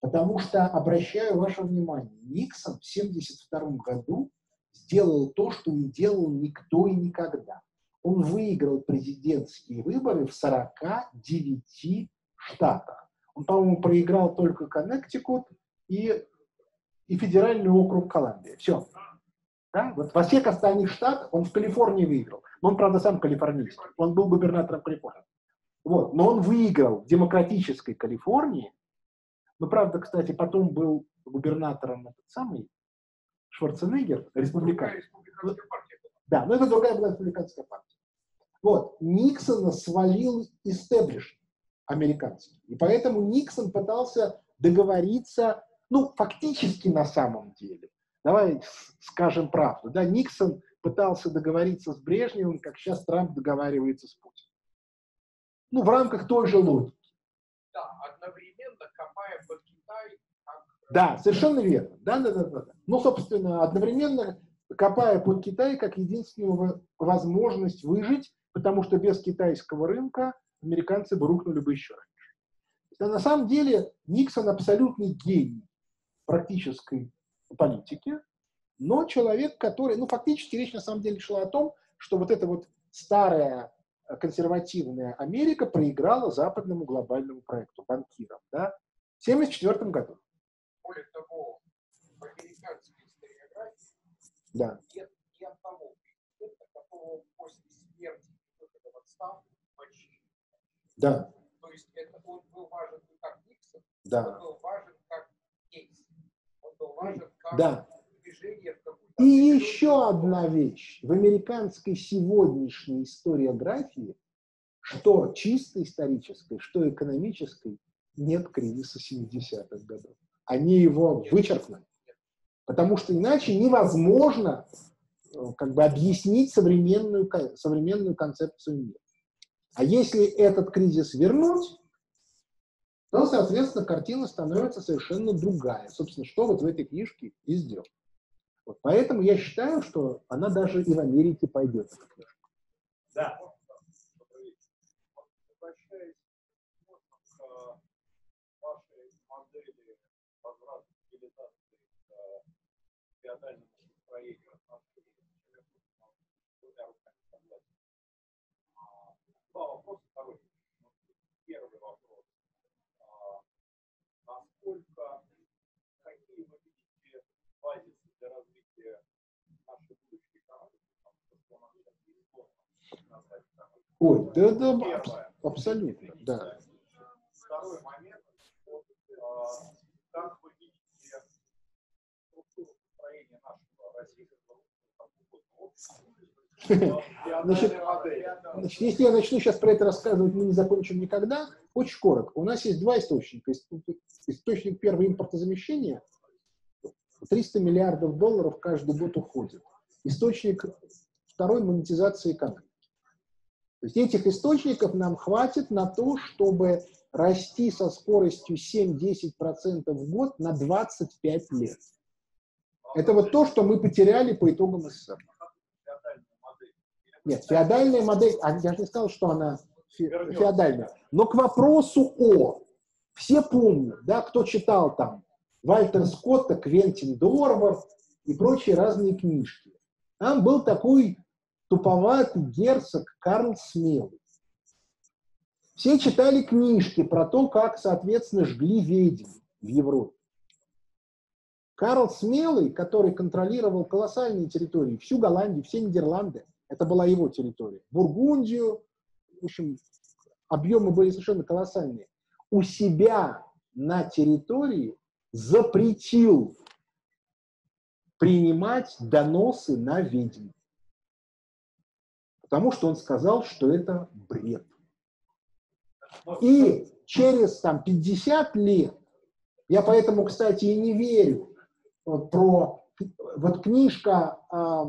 Потому что, обращаю ваше внимание, Никсон в 1972 году сделал то, что не делал никто и никогда. Он выиграл президентские выборы в 49 штатах. Он, по-моему, проиграл только Коннектикут и, и федеральный округ Колумбия. Все. Да? Вот во всех остальных штатах он в Калифорнии выиграл. Но он, правда, сам калифорнийский. Он был губернатором Калифорнии. Вот. Но он выиграл в демократической Калифорнии. Ну, правда, кстати, потом был губернатором этот самый Шварценеггер, республиканец. Да, но это другая была республиканская партия. Вот. Никсона свалил истеблиш американский. И поэтому Никсон пытался договориться, ну, фактически на самом деле, давай скажем правду, да, Никсон пытался договориться с Брежневым, как сейчас Трамп договаривается с Путиным. Ну, в рамках той же логики.
Да, одновременно копая под Китай, как
Да, совершенно верно. Да, да, да, да. Ну, собственно, одновременно копая под Китай как единственную во- возможность выжить, потому что без китайского рынка американцы бы рухнули бы еще раньше. Да, на самом деле Никсон абсолютный гений практической политики, но человек, который, ну, фактически речь на самом деле шла о том, что вот эта вот старая э, консервативная Америка проиграла западному глобальному проекту, банкирам, да, в 1974 году.
более того, в американской историографии
Да.
нет ни одного президента, которого после смерти и выхода в отставку почили.
Да,
То есть это он был важен не как Никсон, он
да,
был важен как кейс. Он был важен как
да.
Движение в какую-то...
И еще одна вещь. В американской сегодняшней историографии, что чисто исторической, что экономической, нет кризиса 70-х годов. Они его вычеркнули. Потому что иначе невозможно э, как бы объяснить современную, современную концепцию мира. А если этот кризис вернуть, то, соответственно, картина становится совершенно другая. Собственно, что вот в этой книжке и сделано. Вот поэтому я считаю, что она даже и в Америке пойдет.
Да.
Феодальному строению отношений двумя руками согласен. Два вопроса. Второй. Ну, Первый вопрос. А, Насколько, какие вы видите базисы для развития нашей будущей экономики? Потому что у нас сейчас есть сложно назвать экономику.
Ой, да, да,
Первое.
абсолютно, да.
Второй момент. Вот, как вы видите структуру построения нашего российского?
Значит. Значит, если я начну сейчас про это рассказывать, мы не закончим никогда. Очень коротко. У нас есть два источника. Ис- Источник первый импортозамещения. 300 миллиардов долларов каждый год уходит. Источник второй монетизации экономики. То есть этих источников нам хватит на то, чтобы расти со скоростью 7-10% в год на 25 лет. Это вот то, что мы потеряли по итогам СССР. Нет, феодальная модель, а я же не сказал, что она феодальная. Но к вопросу о, все помнят, да, кто читал там Вальтер Скотта, Квентин Дорвар и прочие разные книжки. Там был такой туповатый герцог Карл Смелый. Все читали книжки про то, как, соответственно, жгли ведьм в Европе. Карл Смелый, который контролировал колоссальные территории, всю Голландию, все Нидерланды, это была его территория, Бургундию, в общем, объемы были совершенно колоссальные, у себя на территории запретил принимать доносы на ведьм. Потому что он сказал, что это бред. И через там, 50 лет, я поэтому, кстати, и не верю вот, про вот книжка э,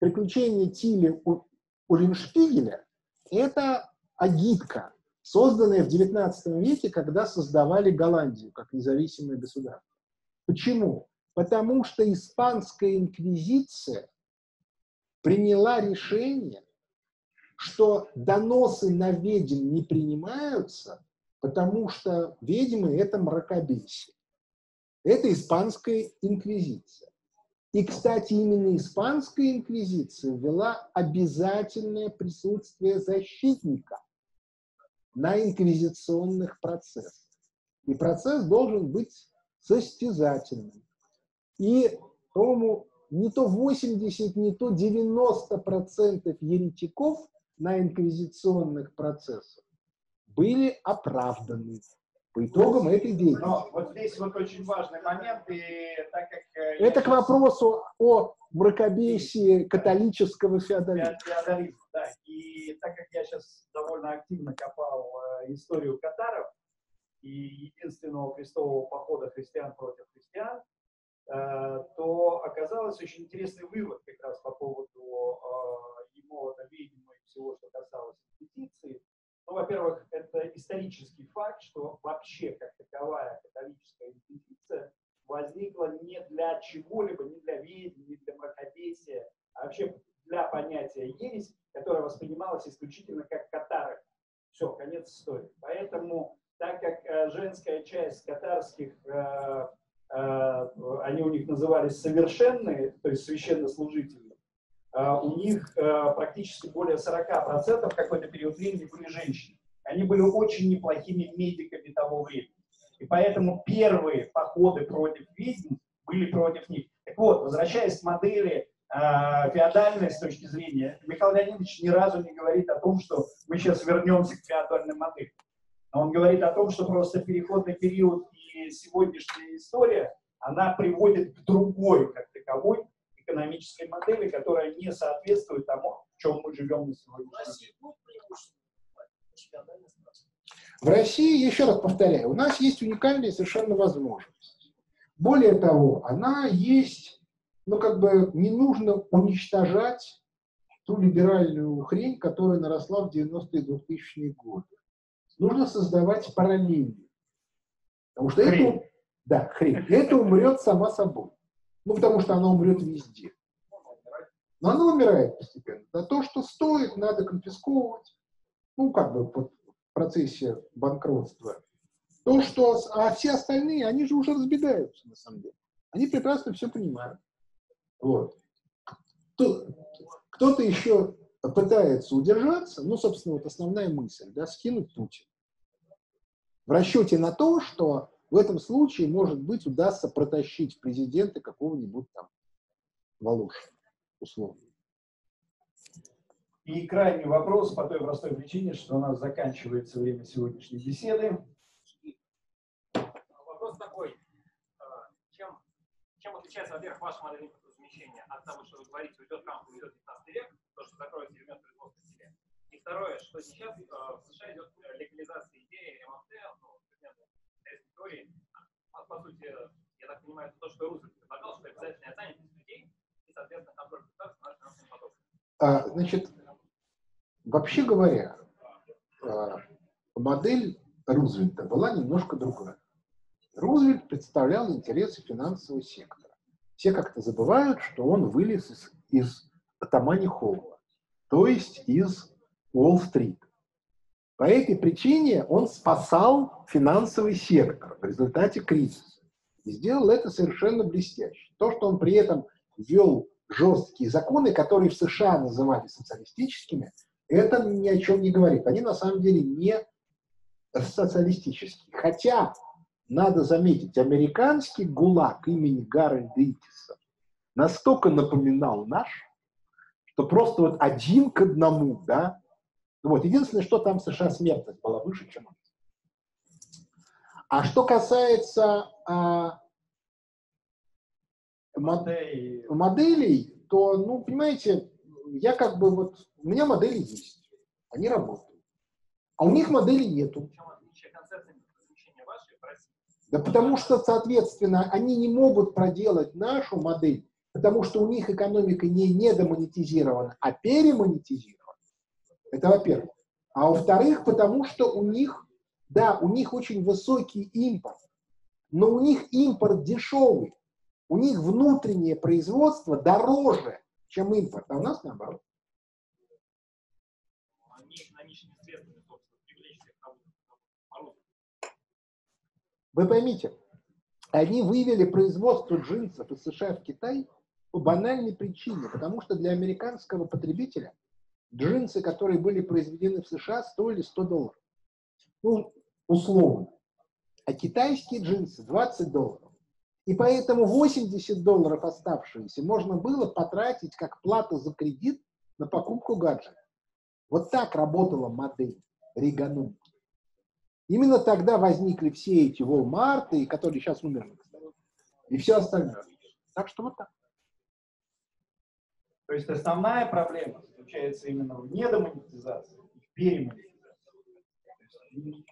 «Приключения Тилли Уллиншпигеля» – это агитка, созданная в XIX веке, когда создавали Голландию как независимое государство. Почему? Потому что испанская инквизиция приняла решение, что доносы на ведьм не принимаются, потому что ведьмы – это мракобесие. Это испанская инквизиция. И, кстати, именно испанская инквизиция ввела обязательное присутствие защитника на инквизиционных процессах. И процесс должен быть состязательным. И, по-моему, не то 80, не то 90 процентов еретиков на инквизиционных процессах были оправданы по итогам этой деятельности.
Но вот здесь вот очень важный момент, и так как... э,
Это к вопросу о мракобесии католического феодализма.
феодализм, да. И так как я сейчас довольно активно копал э, историю катаров и единственного крестового похода христиан против христиан, э, то оказалось очень интересный вывод как раз по поводу э, Емолота, ведьмы и всего, что касалось инквизиции. Ну, во-первых, это исторический факт, что вообще как таковая католическая инквизиция возникла не для чего-либо, не для ведьм, не для мракобесия, а вообще для понятия ересь, которое воспринималось исключительно как катары. Все, конец истории. Поэтому, так как э, женская часть катарских, э, э, они у них назывались совершенные, то есть священнослужители, у них практически более 40% в какой-то период времени были женщины. Они были очень неплохими медиками того времени. И поэтому первые походы против ведьм были против них. Так вот, возвращаясь к модели э, феодальной с точки зрения, Михаил Леонидович ни разу не говорит о том, что мы сейчас вернемся к феодальной модели. Он говорит о том, что просто переходный период и сегодняшняя история, она приводит к другой, как таковой, экономической модели, которая не соответствует тому, в чем мы живем на сегодняшний день.
В России, еще раз повторяю, у нас есть уникальная совершенно возможность. Более того, она есть, ну как бы не нужно уничтожать ту либеральную хрень, которая наросла в 90-е 2000-е годы. Нужно создавать параллели. Потому что
Хрень.
это, да, хрень, это умрет сама собой. Ну, потому что она умрет везде. Но она умирает постепенно. Да то, что стоит, надо конфисковывать. Ну, как бы вот процессе банкротства. То, что... А все остальные, они же уже разбегаются, на самом деле. Они прекрасно все понимают. Вот. Кто- Кто-то еще пытается удержаться, ну, собственно, вот основная мысль, да, скинуть Путина. В расчете на то, что в этом случае, может быть, удастся протащить в президенты какого-нибудь там Волошина, условно.
И крайний вопрос по той простой причине, что у нас заканчивается время сегодняшней беседы.
Вопрос такой. э, Чем, чем отличается, во-первых, ваша модель импортозамещения от того, что вы говорите, уйдет Трамп, уйдет 19 век, то, что закроется производство к себе. И второе, что сейчас э, в США идет э, легализация идеи МФТ, ну, советской теории. А, по сути, я так понимаю, это то, что Рузвельт предлагал, что обязательная занятость людей и, соответственно, контроль государства над финансовым потоком.
А, значит, вообще говоря, а, модель Рузвельта была немножко другая. Рузвельт представлял интересы финансового сектора. Все как-то забывают, что он вылез из, из Тамани Холла, то есть из Уолл-стрит. По этой причине он спасал финансовый сектор в результате кризиса. И сделал это совершенно блестяще. То, что он при этом ввел жесткие законы, которые в США называли социалистическими, это ни о чем не говорит. Они на самом деле не социалистические. Хотя надо заметить, американский ГУЛАГ имени Гарольда Итиса настолько напоминал наш, что просто вот один к одному, да. Вот. Единственное, что там в США смертность была выше, чем у нас. А что касается а,
Модель.
моделей, то, ну, понимаете, я как бы вот, у меня модели есть, они работают. А у них моделей нету. Да потому что, соответственно, они не могут проделать нашу модель, потому что у них экономика не недомонетизирована, а перемонетизирована. Это во-первых. А во-вторых, потому что у них, да, у них очень высокий импорт, но у них импорт дешевый. У них внутреннее производство дороже, чем импорт, а у нас наоборот.
Они.
Вы поймите, они вывели производство джинсов из США в Китай по банальной причине, потому что для американского потребителя джинсы, которые были произведены в США, стоили 100 долларов. Ну, условно. А китайские джинсы 20 долларов. И поэтому 80 долларов оставшиеся можно было потратить как плата за кредит на покупку гаджета. Вот так работала модель Риганум. Именно тогда возникли все эти Walmart, которые сейчас умерли, и все остальное. Так что вот так.
То есть основная проблема заключается именно в недомонетизации в перемонетизации.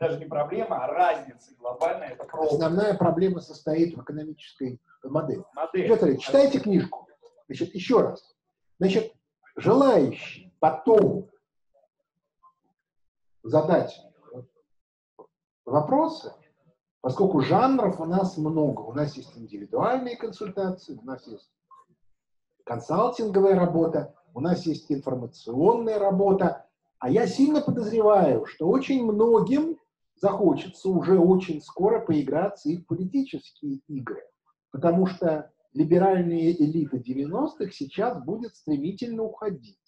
Даже не проблема, а разница глобальная, это проблема.
Основная проблема состоит в экономической модели.
Модель.
Петр читайте книжку. Значит, еще раз. Значит, желающий потом задать вопросы, поскольку жанров у нас много. У нас есть индивидуальные консультации, у нас есть консалтинговая работа, у нас есть информационная работа, а я сильно подозреваю, что очень многим захочется уже очень скоро поиграться и в политические игры, потому что либеральные элиты 90-х сейчас будет стремительно уходить.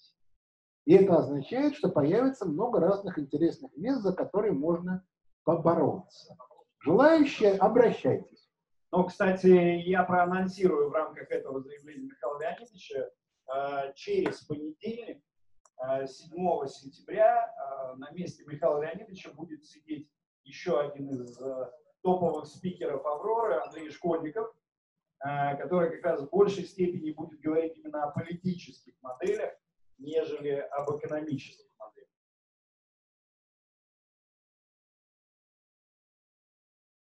И это означает, что появится много разных интересных мест, за которые можно побороться. Желающие, обращайтесь.
Но, кстати, я проанонсирую в рамках этого заявления Михаила Леонидовича э, через понедельник, 7 сентября, э, на месте Михаила Леонидовича будет сидеть еще один из э, топовых спикеров «Авроры», Андрей Школьников, э, который как раз в большей степени будет говорить именно о политических моделях, нежели об экономических.